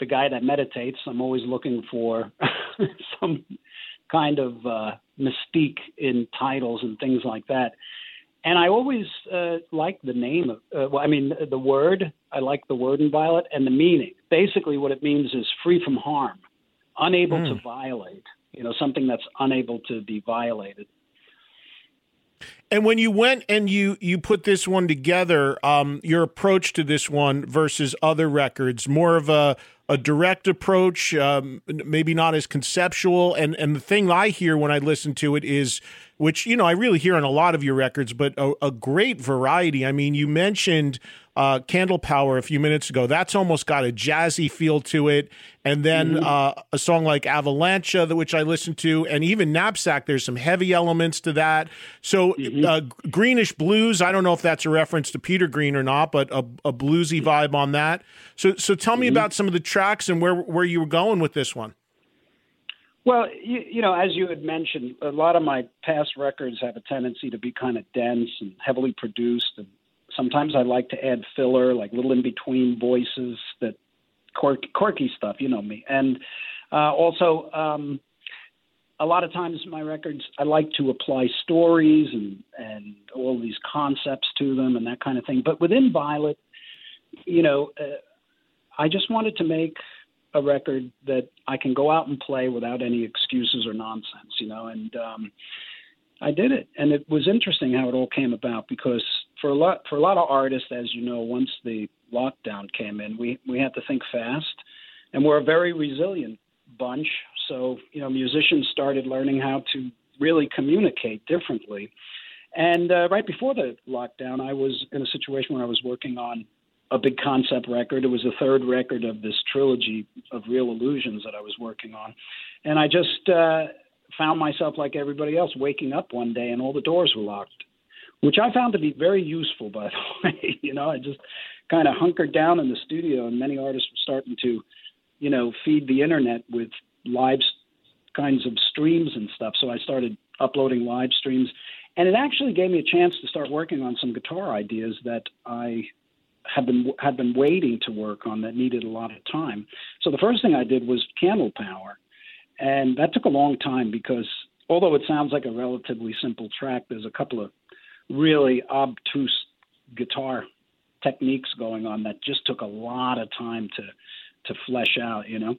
Speaker 6: the guy that meditates, I'm always looking for some kind of uh, mystique in titles and things like that. And I always uh, like the name of, uh, well, I mean, the word. I like the word inviolate and the meaning. Basically, what it means is free from harm, unable to violate. You know, something that's unable to be violated.
Speaker 3: And when you went and you you put this one together, um, your approach to this one versus other records, more of a a direct approach, um, maybe not as conceptual. And and the thing I hear when I listen to it is, which you know I really hear on a lot of your records, but a, a great variety. I mean, you mentioned uh, Candle Power a few minutes ago. That's almost got a jazzy feel to it. And then
Speaker 6: Mm-hmm.
Speaker 3: uh, a song like Avalancha, that- which I listened to, and even Knapsack, there's some heavy elements to that. So
Speaker 6: Mm-hmm.
Speaker 3: uh, Greenish Blues, I don't know if that's a reference to Peter Green or not, but a, a bluesy vibe on that. So, so tell
Speaker 6: Mm-hmm.
Speaker 3: me about some of the tracks and where, where you were going with this one.
Speaker 6: Well, you, you know, as you had mentioned, a lot of my past records have a tendency to be kind of dense and heavily produced, and sometimes I like to add filler, like little in between voices that quirky, quirky stuff. You know me, and uh, also um, a lot of times my records I like to apply stories and and all these concepts to them and that kind of thing. But with Inviolate, you know, uh, I just wanted to make a record that I can go out and play without any excuses or nonsense, you know, and um I did it. And it was interesting how it all came about because for a lot for a lot of artists, as you know, once the lockdown came in, we we had to think fast and we're a very resilient bunch. So, you know, musicians started learning how to really communicate differently. And uh, right before the lockdown, I was in a situation where I was working on a big concept record. It was the third record of this trilogy of Real Illusions that I was working on. And I just uh, found myself, like everybody else, waking up one day and all the doors were locked, which I found to be very useful, by the way. you know, I just kind of hunkered down in the studio, and many artists were starting to, you know, feed the internet with live kinds of streams and stuff. So I started uploading live streams. And it actually gave me a chance to start working on some guitar ideas that I had been had been waiting to work on that needed a lot of time. So the first thing I did was Candle Power, and that took a long time because although it sounds like a relatively simple track, there's a couple of really obtuse guitar techniques going on that just took a lot of time to to flesh out, you know.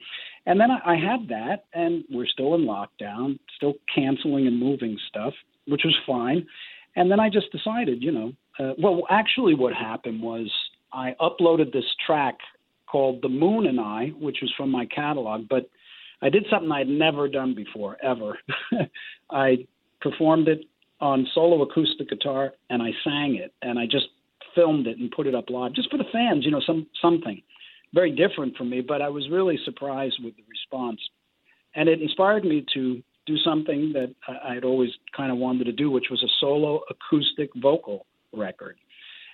Speaker 6: And then I, I had that, and we're still in lockdown, still canceling and moving stuff, which was fine. And then I just decided, you know, uh, well, actually, what happened was I uploaded this track called "The Moon and I," which was from my catalog, but I did something I'd never done before, ever. I performed it on solo acoustic guitar, and I sang it, and I just filmed it and put it up live, just for the fans, you know, some something very different from me. But I was really surprised with the response, and it inspired me to do something that I- I'd always kind of wanted to do, which was a solo acoustic vocal record.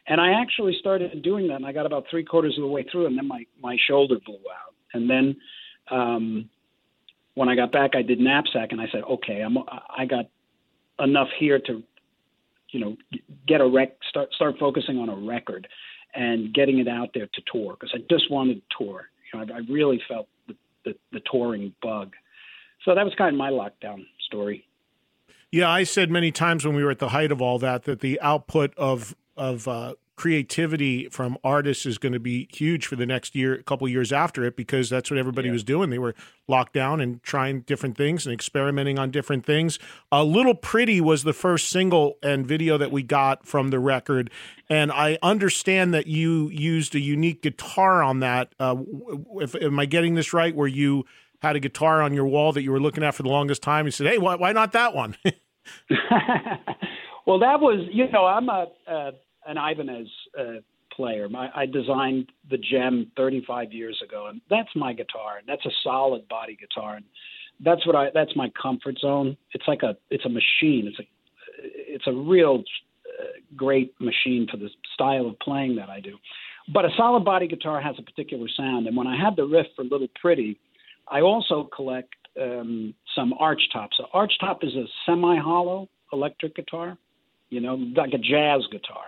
Speaker 6: And I actually started doing that, and I got about three quarters of the way through, and then my my shoulder blew out. And then um, when I got back, I did knapsack, and I said, okay, I'm I got enough here to, you know, get a rec, start start focusing on a record, and getting it out there to tour because I just wanted to tour. You know, I, I really felt the, the the touring bug. So that was kind of my lockdown story.
Speaker 3: Yeah, I said many times when we were at the height of all that that the output of of uh, creativity from artists is going to be huge for the next year, a couple years after it, because that's what everybody was doing. They were locked down and trying different things and experimenting on different things. A Little Pretty was the first single and video that we got from the record, and I understand that you used a unique guitar on that. Uh, if am I getting this right? Where you had a guitar on your wall that you were looking at for the longest time. You said, "Hey, why, why not that one?"
Speaker 6: well, that was you know I'm a uh, an Ibanez uh, player. My, I designed the JEM 35 years ago, and that's my guitar. And that's a solid body guitar, and that's what I that's my comfort zone. It's like a it's a machine. It's a it's a real uh, great machine for the style of playing that I do. But a solid body guitar has a particular sound, and when I had the riff for Little Pretty, I also collect um, some arch tops. So arch top is a semi-hollow electric guitar, you know, like a jazz guitar.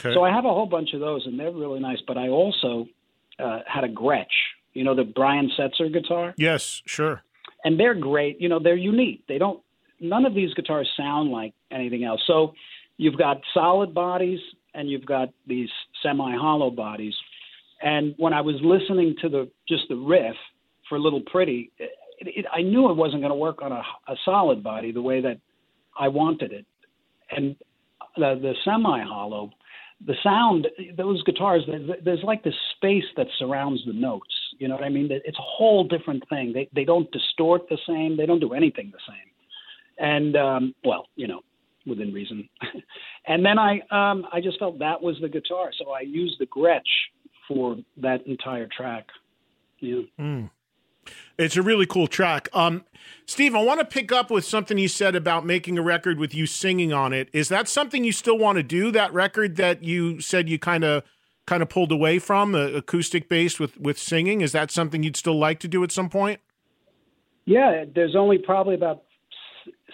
Speaker 3: Okay.
Speaker 6: So I have a whole bunch of those, and they're really nice. But I also uh, had a Gretsch, you know, the Brian Setzer guitar,
Speaker 3: yes, sure.
Speaker 6: and they're great. You know, they're unique. They don't. None of these guitars sound like anything else. So you've got solid bodies, and you've got these semi-hollow bodies. And when I was listening to the just the riff for Little Pretty, it, it, I knew it wasn't going to work on a, a solid body the way that I wanted it. And the, the semi-hollow, the sound, those guitars, there's like this space that surrounds the notes. You know what I mean? It's a whole different thing. They they don't distort the same. They don't do anything the same. And um, well, you know, within reason. and then I um, I just felt that was the guitar, so I used the Gretsch for that entire track. Yeah.
Speaker 3: Mm. It's a really cool track. Um, Steve, I want to pick up with something you said about making a record with you singing on it. Is that something you still want to do? That record that you said you kind of kind of pulled away from, the acoustic based with with singing. Is that something you'd still like to do at some point?
Speaker 6: Yeah, there's only probably about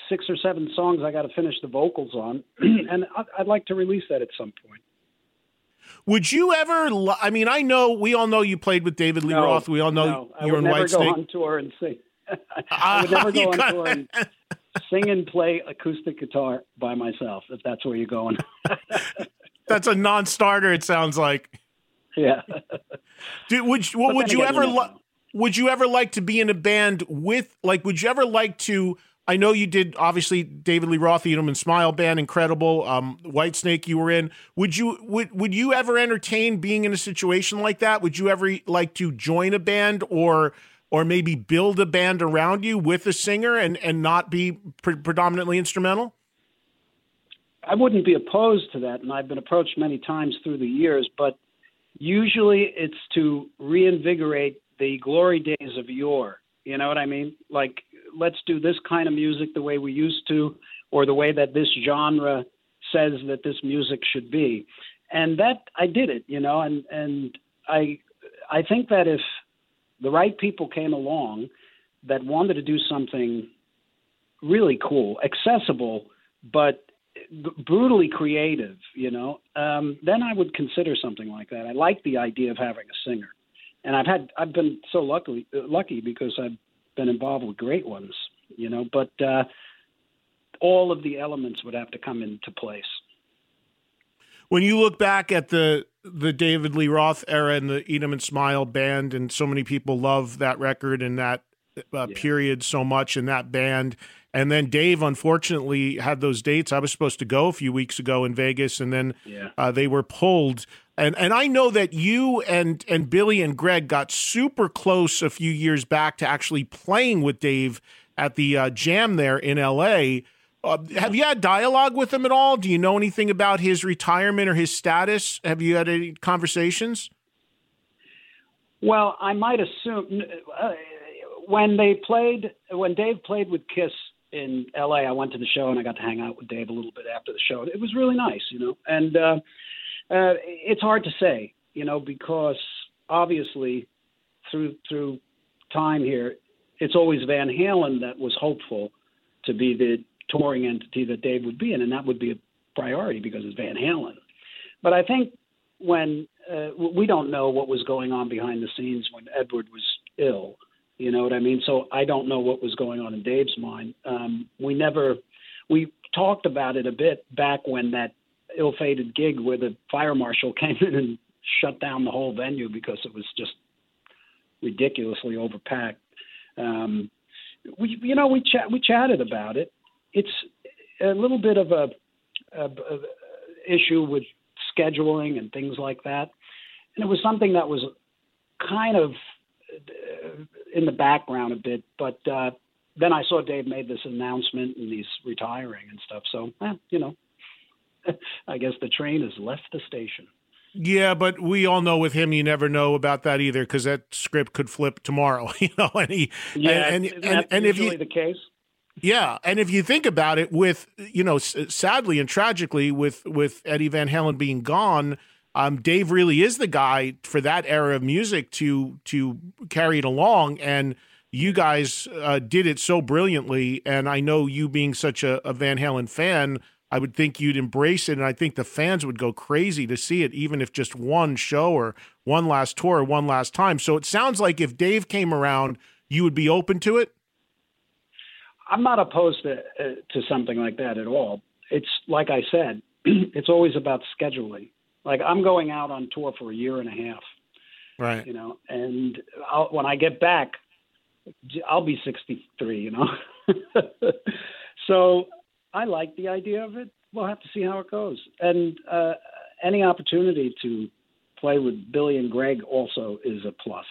Speaker 6: six or seven songs I got to finish the vocals on, and I'd like to release that at some point.
Speaker 3: Would you ever? I mean, I know we all know you played with David Lee
Speaker 6: no,
Speaker 3: Roth. We all know
Speaker 6: no,
Speaker 3: you're in Whitesnake. I
Speaker 6: would never go on tour and sing. I would never go on tour and sing and play acoustic guitar by myself. If that's where you're going.
Speaker 3: that's a non-starter. It sounds like.
Speaker 6: Yeah.
Speaker 3: Dude, would what, would you ever? Lo- would you ever like to be in a band with? Like, would you ever like to? I know you did obviously David Lee Roth, and Smile band, incredible. Um, Whitesnake, you were in. Would you would would you ever entertain being in a situation like that? Would you ever like to join a band or or maybe build a band around you with a singer and and not be pre- predominantly instrumental?
Speaker 6: I wouldn't be opposed to that, and I've been approached many times through the years, but usually it's to reinvigorate the glory days of yore. You know what I mean? Like let's do this kind of music the way we used to, or the way that this genre says that this music should be. And that I did it, you know, and and I I think that if the right people came along that wanted to do something really cool, accessible, but brutally creative, you know, um, then I would consider something like that. I like the idea of having a singer, and I've had I've been so lucky lucky because I've been involved with great ones, you know, but uh, all of the elements would have to come into place.
Speaker 3: When you look back at the the David Lee Roth era and the 'em and Smile band, and so many people love that record and that uh, yeah. period so much in that band. And then Dave, unfortunately, had those dates. I was supposed to go a few weeks ago in Vegas, and then
Speaker 6: yeah.
Speaker 3: uh, they were pulled. And and I know that you and and Billy and Greg got super close a few years back to actually playing with Dave at the uh, Jam there in L.A. Uh, have you had dialogue with him at all? Do you know anything about his retirement or his status? Have you had any conversations?
Speaker 6: Well, I might assume uh, when they played, when Dave played with Kiss in LA, I went to the show and I got to hang out with Dave a little bit after the show. It was really nice, you know. And uh, uh, it's hard to say, you know, because obviously through through time here, it's always Van Halen that was hopeful to be the touring entity that Dave would be in, and that would be a priority because it's Van Halen. But I think when uh, we don't know what was going on behind the scenes when Edward was ill, you know what I mean? So I don't know what was going on in Dave's mind. Um, we never, we talked about it a bit back when that ill-fated gig where the fire marshal came in and shut down the whole venue because it was just ridiculously overpacked. Um, we, you know, we chat, we chatted about it. It's a little bit of a, a, a issue with scheduling and things like that, and it was something that was kind of uh, in the background a bit. But uh, then I saw Dave made this announcement and he's retiring and stuff. So, eh, you know, I guess the train has left the station.
Speaker 3: Yeah, but we all know with him, you never know about that either because that script could flip tomorrow. You know, and he
Speaker 6: yeah,
Speaker 3: and
Speaker 6: and, and, and if you the case.
Speaker 3: Yeah, and if you think about it, with you know, sadly and tragically, with with Eddie Van Halen being gone, um, Dave really is the guy for that era of music to to carry it along, and you guys uh, did it so brilliantly. And I know you being such a, a Van Halen fan, I would think you'd embrace it, and I think the fans would go crazy to see it, even if just one show or one last tour or one last time. So it sounds like if Dave came around, you would be open to it.
Speaker 6: I'm not opposed to uh, to something like that at all. It's like I said, it's always about scheduling. Like I'm going out on tour for a year and a half,
Speaker 3: right?
Speaker 6: You know, and I'll, when I get back, I'll be 63. You know, so I like the idea of it. We'll have to see how it goes. And uh, any opportunity to play with Billy and Greg also is a plus.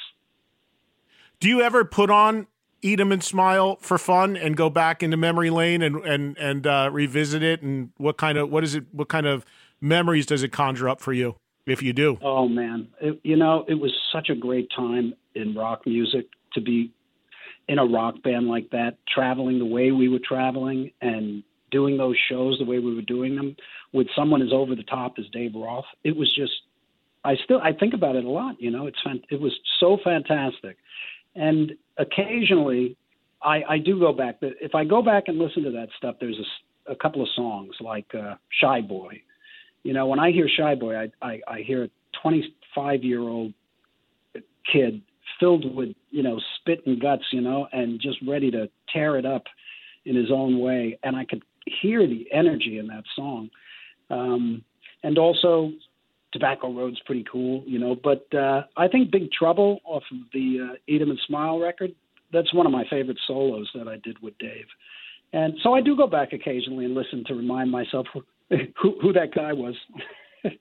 Speaker 3: Do you ever put on Eat 'em and Smile for fun and go back into memory lane and and and uh, revisit it? And what kind of what is it? What kind of memories does it conjure up for you, if you do?
Speaker 6: Oh man, it, you know it was such a great time in rock music to be in a rock band like that, traveling the way we were traveling and doing those shows the way we were doing them with someone as over the top as Dave Roth. It was just I still I think about it a lot. You know, it's it was so fantastic, and occasionally I, I do go back. But if I go back and listen to that stuff, there's a, a couple of songs like uh, "Shy Boy." You know, when I hear "Shy Boy," I I, I hear a 25 year old kid filled with you know spit and guts, you know, and just ready to tear it up in his own way, and I could hear the energy in that song. Um, and also Tobacco Road's pretty cool, you know. But uh, I think Big Trouble off of the uh, Eat 'Em and Smile record, that's one of my favorite solos that I did with Dave. And so I do go back occasionally and listen to remind myself who, who, who that guy was.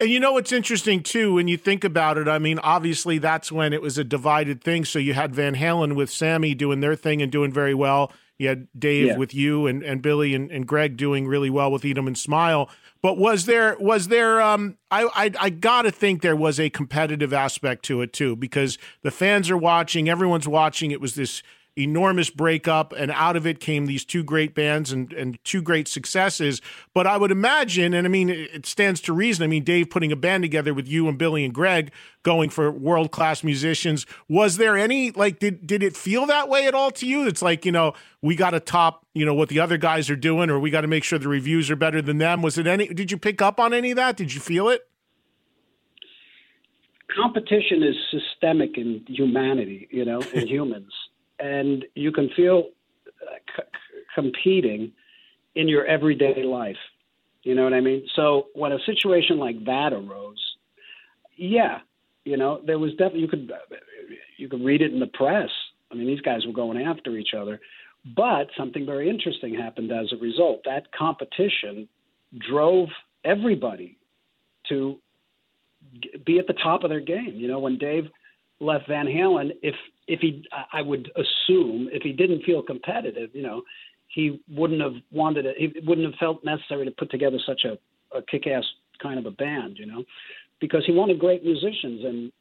Speaker 3: And you know what's interesting too, when you think about it, I mean, obviously that's when it was a divided thing. So you had Van Halen with Sammy doing their thing and doing very well. You had Dave
Speaker 6: Yeah.
Speaker 3: with you and, and Billy and, and Greg doing really well with Eat 'em and Smile. But was there was there um I I, I gotta think there was a competitive aspect to it too, because the fans are watching, everyone's watching. It was this enormous breakup, and out of it came these two great bands and, and two great successes. But I would imagine, and I mean, it stands to reason. I mean, Dave putting a band together with you and Billy and Greg, going for world class musicians. Was there any like did did it feel that way at all to you? It's like you know we got to top you know what the other guys are doing, or we got to make sure the reviews are better than them. Was it any? Did you pick up on any of that? Did you feel it?
Speaker 6: competition is systemic in humanity, you know, in humans, and you can feel uh, c- competing in your everyday life. You know what I mean? So when a situation like that arose, yeah, you know, there was definitely you could you could read it in the press. I mean, these guys were going after each other, but something very interesting happened as a result. That competition drove everybody to be at the top of their game. You know, when Dave left Van Halen, if if he, I- would assume, if he didn't feel competitive, you know, he wouldn't have wanted it. He wouldn't have felt necessary to put together such a, a kick-ass kind of a band, you know, because he wanted great musicians and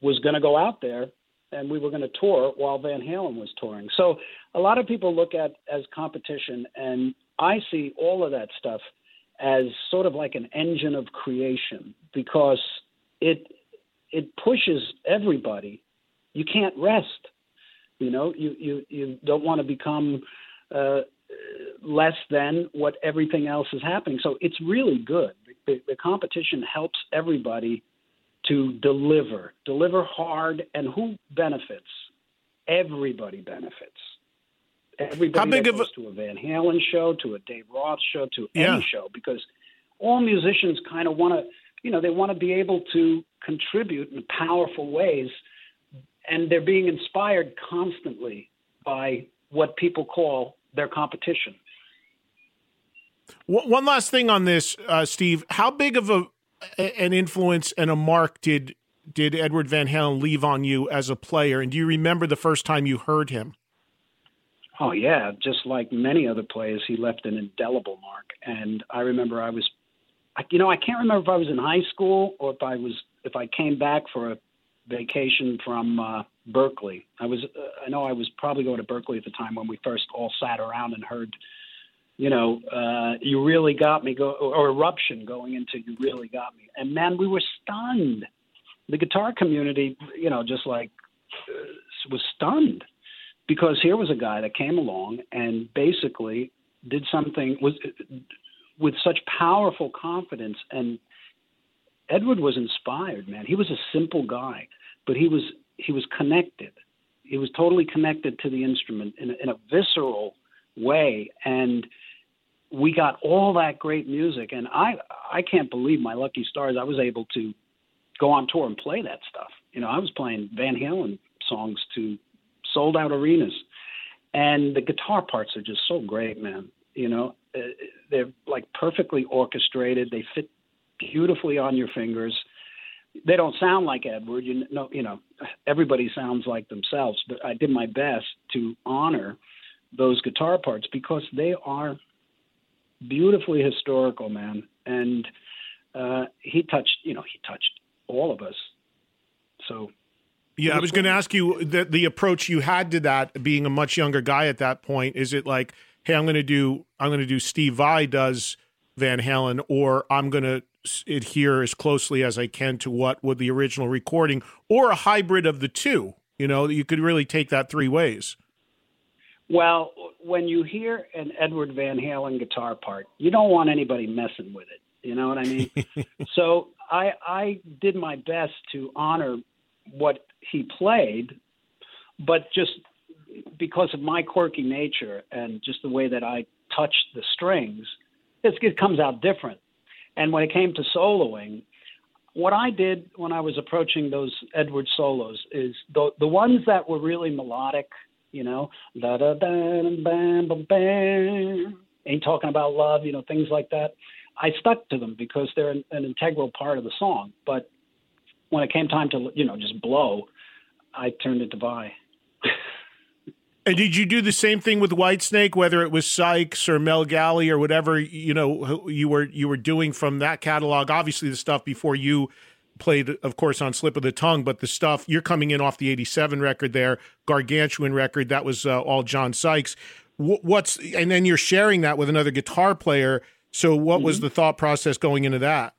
Speaker 6: was going to go out there and we were going to tour while Van Halen was touring. So a lot of people look at as competition, and I see all of that stuff as sort of like an engine of creation because it it pushes everybody. You can't rest. You know, you you you don't want to become uh, less than what everything else is happening. So it's really good. The, the competition helps everybody to deliver, deliver hard, and who benefits? Everybody benefits. Everybody
Speaker 3: How big of a-
Speaker 6: goes to a Van Halen show, to a Dave Roth show, to
Speaker 3: Yeah.
Speaker 6: any show, because all musicians kind of want to, you know, they want to be able to contribute in powerful ways, and they're being inspired constantly by what people call their competition.
Speaker 3: One last thing on this, uh, Steve. How big of a an influence and a mark did did Edward Van Halen leave on you as a player? And do you remember the first time you heard him?
Speaker 6: Oh yeah, just like many other players, he left an indelible mark. And I remember I was, you know, I can't remember if I was in high school or if I was if I came back for a vacation from uh, Berklee. I was, uh, I know I was probably going to Berklee at the time when we first all sat around and heard, you know, uh, you really got me go or eruption going into you really got me. And man, we were stunned. The guitar community, you know, just like uh, was stunned because here was a guy that came along and basically did something was with such powerful confidence and Edward was inspired man. He was a simple guy but he was he was connected. He was totally connected to the instrument in a, in a visceral way. And we got all that great music. And I I can't believe my lucky stars I was able to go on tour and play that stuff. You know I was playing Van Halen songs to sold out arenas. And the guitar parts are just so great man. You know Uh, they're like perfectly orchestrated. They fit beautifully on your fingers they don't sound like edward you know you know everybody sounds like themselves but i did my best to honor those guitar parts because they are beautifully historical, man. And uh, he touched, you know, he touched all of us. So
Speaker 3: yeah, I was going to ask you the the approach you had to that, being a much younger guy at that point. Is it like, hey, I'm going to do I'm going to do Steve Vai does Van Halen, or I'm going to adhere as closely as I can to what with the original recording, or a hybrid of the two? You know, you could really take that three ways.
Speaker 6: Well, when you hear an Edward Van Halen guitar part, you don't want anybody messing with it. You know what I mean? so I I did my best to honor what he played, but just because of my quirky nature and just the way that I touched the strings, it comes out different. And when it came to soloing, what I did when I was approaching those Edward solos is the the ones that were really melodic, you know, da da da bam bam bam, ain't talking about love, you know, things like that. I stuck to them because they're an, an integral part of the song. But when it came time to you know just blow, I turned it to Vai.
Speaker 3: And did you do the same thing with Whitesnake, whether it was Sykes or Mel Galley or whatever you know you were you were doing from that catalog? Obviously, the stuff before you played, of course, on Slip of the Tongue, but the stuff you're coming in off the '87 record there, Gargantuan record, that was uh, all John Sykes. What's and then you're sharing that with another guitar player. So, what mm-hmm. was the thought process going into that?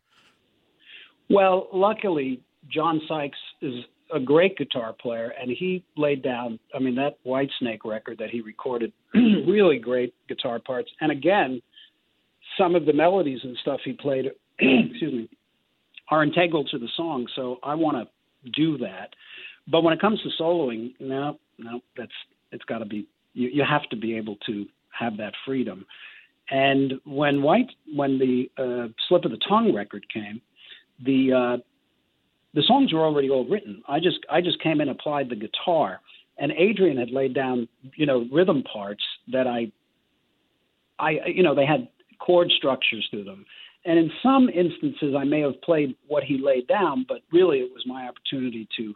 Speaker 6: Well, luckily, John Sykes is a great guitar player, and he laid down. I mean, that White Snake record that he recorded, really great guitar parts. And again, some of the melodies and stuff he played, excuse me, are integral to the song. So I want to do that. But when it comes to soloing, no, no, that's it's got to be. You, you have to be able to have that freedom. And when White, when the uh, Slip of the Tongue record came, the uh, the songs were already all written. I just I just came in and applied the guitar, and Adrian had laid down you know rhythm parts that I I you know they had chord structures to them. And in some instances, I may have played what he laid down, but really it was my opportunity to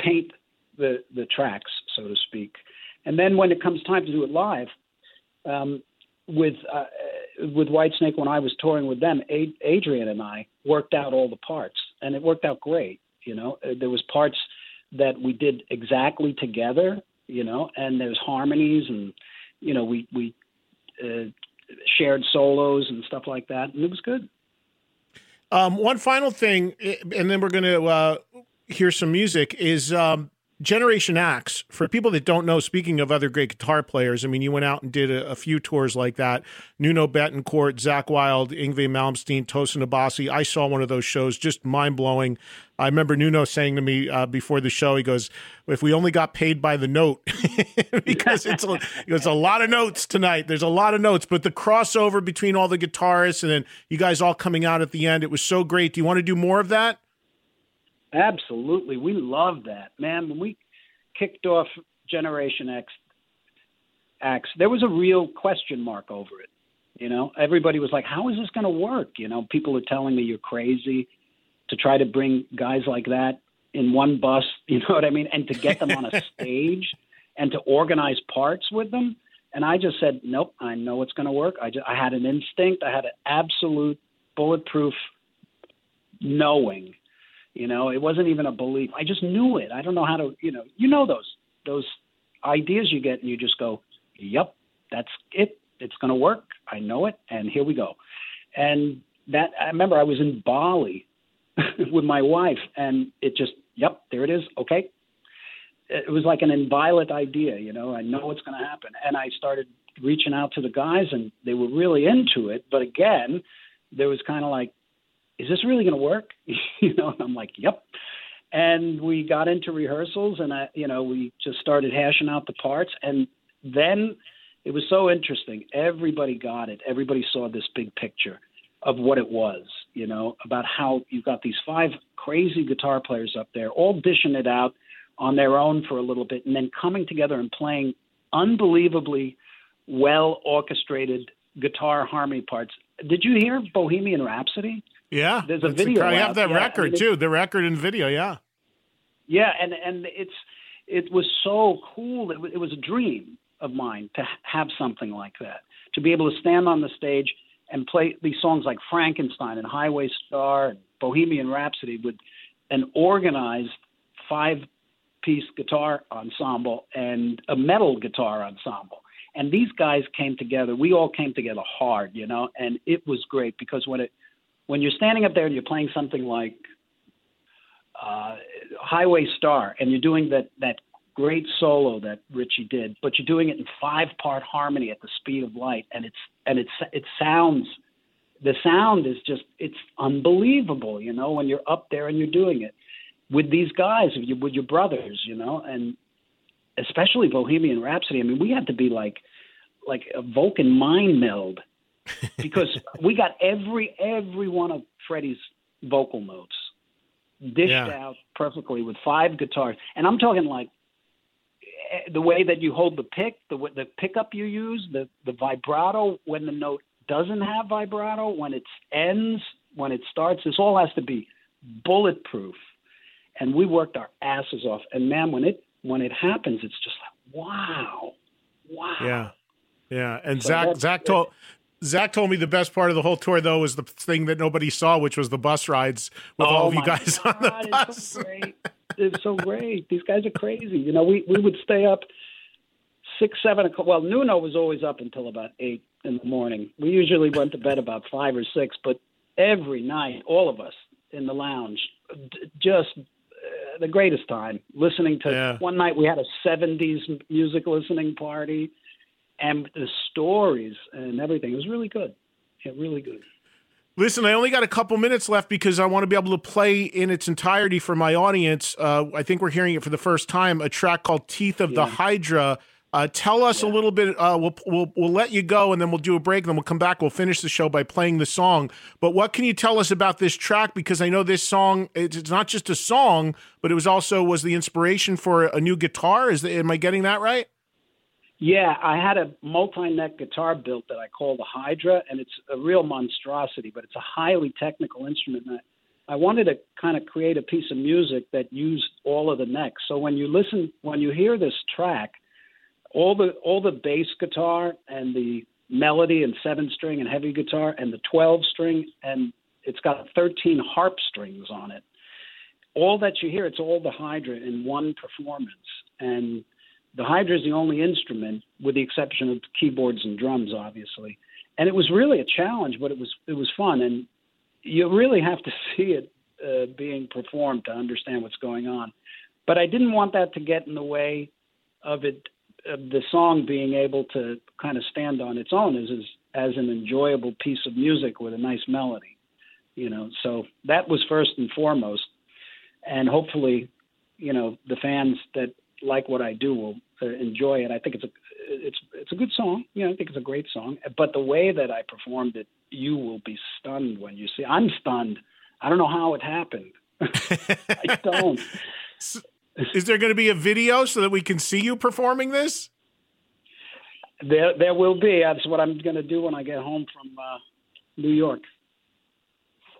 Speaker 6: paint the the tracks, so to speak. And then when it comes time to do it live, um, with uh, with Whitesnake when I was touring with them, Adrian and I worked out all the parts, and it worked out great. You know, uh, there was parts that we did exactly together. You know, and there's harmonies, and you know, we we uh, shared solos and stuff like that, and it was good.
Speaker 3: Um, one final thing, and then we're going to uh, hear some music. Is um, Generation Axe, for people that don't know, speaking of other great guitar players, I mean, you went out and did a, a few tours like that. Nuno Bettencourt, Zakk Wylde, Yngwie Malmsteen, Tosin Abasi. I saw one of those shows, just mind blowing. I remember Nuno saying to me uh, before the show, he goes, "If we only got paid by the note, because it's a, it's a lot of notes tonight. There's a lot of notes, but the crossover between all the guitarists and then you guys all coming out at the end, it was so great. Do you want to do more of that?"
Speaker 6: Absolutely. We love that. Man, when we kicked off Generation Axe Axe, there was a real question mark over it. You know, everybody was like, How is this gonna work? You know, people are telling me you're crazy to try to bring guys like that in one bus, you know what I mean? And to get them on a stage and to organize parts with them. And I just said, Nope, I know it's gonna work. I just I had an instinct, I had an absolute bulletproof knowing you know, it wasn't even a belief. I just knew it. I don't know how to, you know, you know those those ideas you get and you just go, "Yep, that's it. It's going to work. I know it." And here we go. And that I remember I was in Bali with my wife and it just, "Yep, there it is. Okay." It was like an inviolate idea, you know. I know what's going to happen. And I started reaching out to the guys and they were really into it, but again, there was kind of like is this really going to work? you know, and I'm like, yep. And we got into rehearsals, and I, you know, we just started hashing out the parts, and then it was so interesting. Everybody got it. Everybody saw this big picture of what it was, you know, about how you've got these five crazy guitar players up there, all dishing it out on their own for a little bit, and then coming together and playing unbelievably well orchestrated guitar harmony parts. Did you hear Bohemian Rhapsody?
Speaker 3: Yeah,
Speaker 6: there's a video.
Speaker 3: I have that
Speaker 6: yeah,
Speaker 3: record I mean, too. The record and video. Yeah.
Speaker 6: Yeah, and and it's it was so cool. It, w- it was a dream of mine to have something like that, to be able to stand on the stage and play these songs like Frankenstein and Highway Star and Bohemian Rhapsody with an organized five piece guitar ensemble and a metal guitar ensemble. And these guys came together. We all came together hard, you know, and it was great because when it when you're standing up there and you're playing something like uh, Highway Star and you're doing that that great solo that Ritchie did, but you're doing it in five part harmony at the speed of light, and it's and it's it sounds the sound is just it's unbelievable, you know, when you're up there and you're doing it with these guys, with your, with your brothers, you know, and especially Bohemian Rhapsody. I mean, we had to be like like a Vulcan mind meld because we got every every one of Freddie's vocal notes dished
Speaker 3: Yeah.
Speaker 6: out perfectly with five guitars, and I'm talking like eh, the way that you hold the pick, the the pickup you use, the the vibrato when the note doesn't have vibrato, when it ends, when it starts. This all has to be bulletproof, and we worked our asses off. And man, when it when it happens, it's just like wow, wow.
Speaker 3: Yeah, yeah. And
Speaker 6: So Zakk,
Speaker 3: Zakk told Zakk told me the best part of the whole tour though was the thing that nobody saw, which was the bus rides with all of you
Speaker 6: Oh
Speaker 3: guys on the
Speaker 6: God,
Speaker 3: bus.
Speaker 6: It's so great. It's so great. These guys are crazy. You know, we we would stay up six, seven o'clock. Well, Nuno was always up until about eight in the morning. We usually went to bed about five or six, but every night, all of us in the lounge, d- just uh, the greatest time listening to.
Speaker 3: Yeah.
Speaker 6: One night we had a '70s music listening party, and the stories and everything. It was really good. Yeah, really good.
Speaker 3: Listen, I only got a couple minutes left because I want to be able to play in its entirety for my audience. Uh, I think we're hearing it for the first time. A track called "Teeth of the Hydra." Uh, tell us a little bit. Uh, we'll we'll we'll let you go, and then we'll do a break. And Then we'll come back. We'll finish the show by playing the song. But what can you tell us about this track? Because I know this song. It's, it's not just a song, but it was also was the inspiration for a new guitar. Is the, am I getting that right?
Speaker 6: Yeah, I had a multi-neck guitar built that I call the Hydra, and it's a real monstrosity, but it's a highly technical instrument. And I, I wanted to kind of create a piece of music that used all of the necks. So when you listen, when you hear this track, all the all the bass guitar and the melody and seven string and heavy guitar and the 12 string and it's got 13 harp strings on it. All that you hear, it's all the Hydra in one performance. And the Hydra is the only instrument, with the exception of keyboards and drums, obviously. And it was really a challenge, but it was it was fun. And you really have to see it uh, being performed to understand what's going on. But I didn't want that to get in the way of it, of the song being able to kind of stand on its own as as, as an enjoyable piece of music with a nice melody. You know, so that was first and foremost. And hopefully, you know, the fans that like what I do will uh, enjoy it. I think it's a it's it's a good song. You know, I think it's a great song. But the way that I performed it, you will be stunned when you see. I'm stunned. I don't know how it happened. I don't.
Speaker 3: Is there going to be a video so that we can see you performing this?
Speaker 6: There there will be. That's what I'm going to do when I get home from uh, New York.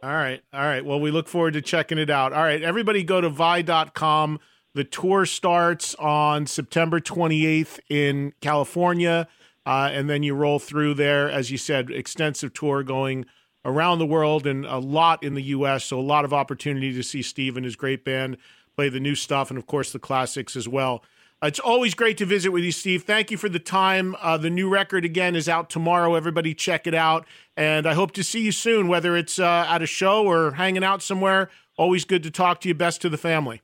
Speaker 3: All right. All right. Well, we look forward to checking it out. All right. Everybody go to vai.com. The tour starts on September 28th in California. Uh, and then you roll through there, as you said, extensive tour going around the world and a lot in the U.S. So a lot of opportunity to see Steve and his great band play the new stuff and, of course, the classics as well. It's always great to visit with you, Steve. Thank you for the time. Uh, the new record again is out tomorrow. Everybody check it out. And I hope to see you soon, whether it's uh, at a show or hanging out somewhere. Always good to talk to you. Best to the family.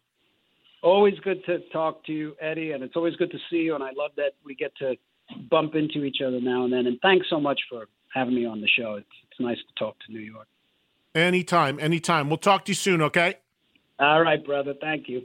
Speaker 6: Always good to talk to you, Eddie, and it's always good to see you. And I love that we get to bump into each other now and then. And thanks so much for having me on the show. It's, it's nice to talk to New York.
Speaker 3: Anytime, anytime. We'll talk to you soon, okay?
Speaker 6: All right, brother. Thank you.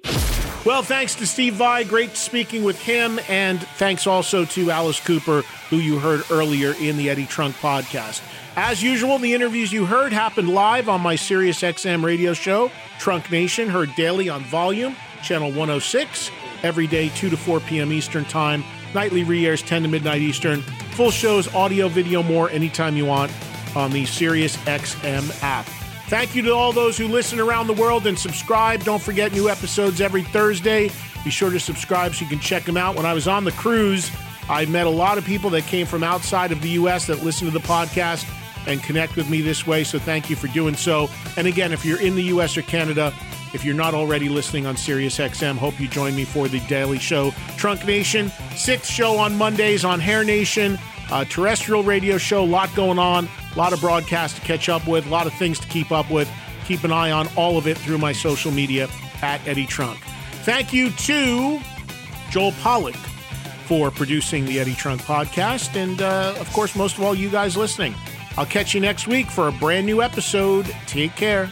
Speaker 3: Well, thanks to Steve Vai. Great speaking with him. And thanks also to Alice Cooper, who you heard earlier in the Eddie Trunk podcast. As usual, the interviews you heard happened live on my Sirius XM radio show, Trunk Nation, heard daily on Volume, Channel 106, every day, 2 to 4 p.m. Eastern Time. Nightly re airs 10 to midnight Eastern. Full shows, audio, video, more anytime you want on the Sirius XM app. Thank you to all those who listen around the world and subscribe. Don't forget new episodes every Thursday. Be sure to subscribe so you can check them out. When I was on the cruise, I met a lot of people that came from outside of the U.S. that listen to the podcast and connect with me this way. So thank you for doing so. And again, if you're in the U.S. or Canada, if you're not already listening on SiriusXM, hope you join me for the daily show, Trunk Nation. Sixth show on Mondays on Hair Nation, uh, terrestrial radio show. A lot going on, a lot of broadcasts to catch up with, a lot of things to keep up with. Keep an eye on all of it through my social media at Eddie Trunk. Thank you to Joel Pollock for producing the Eddie Trunk podcast, and uh, of course, most of all, you guys listening. I'll catch you next week for a brand new episode. Take care.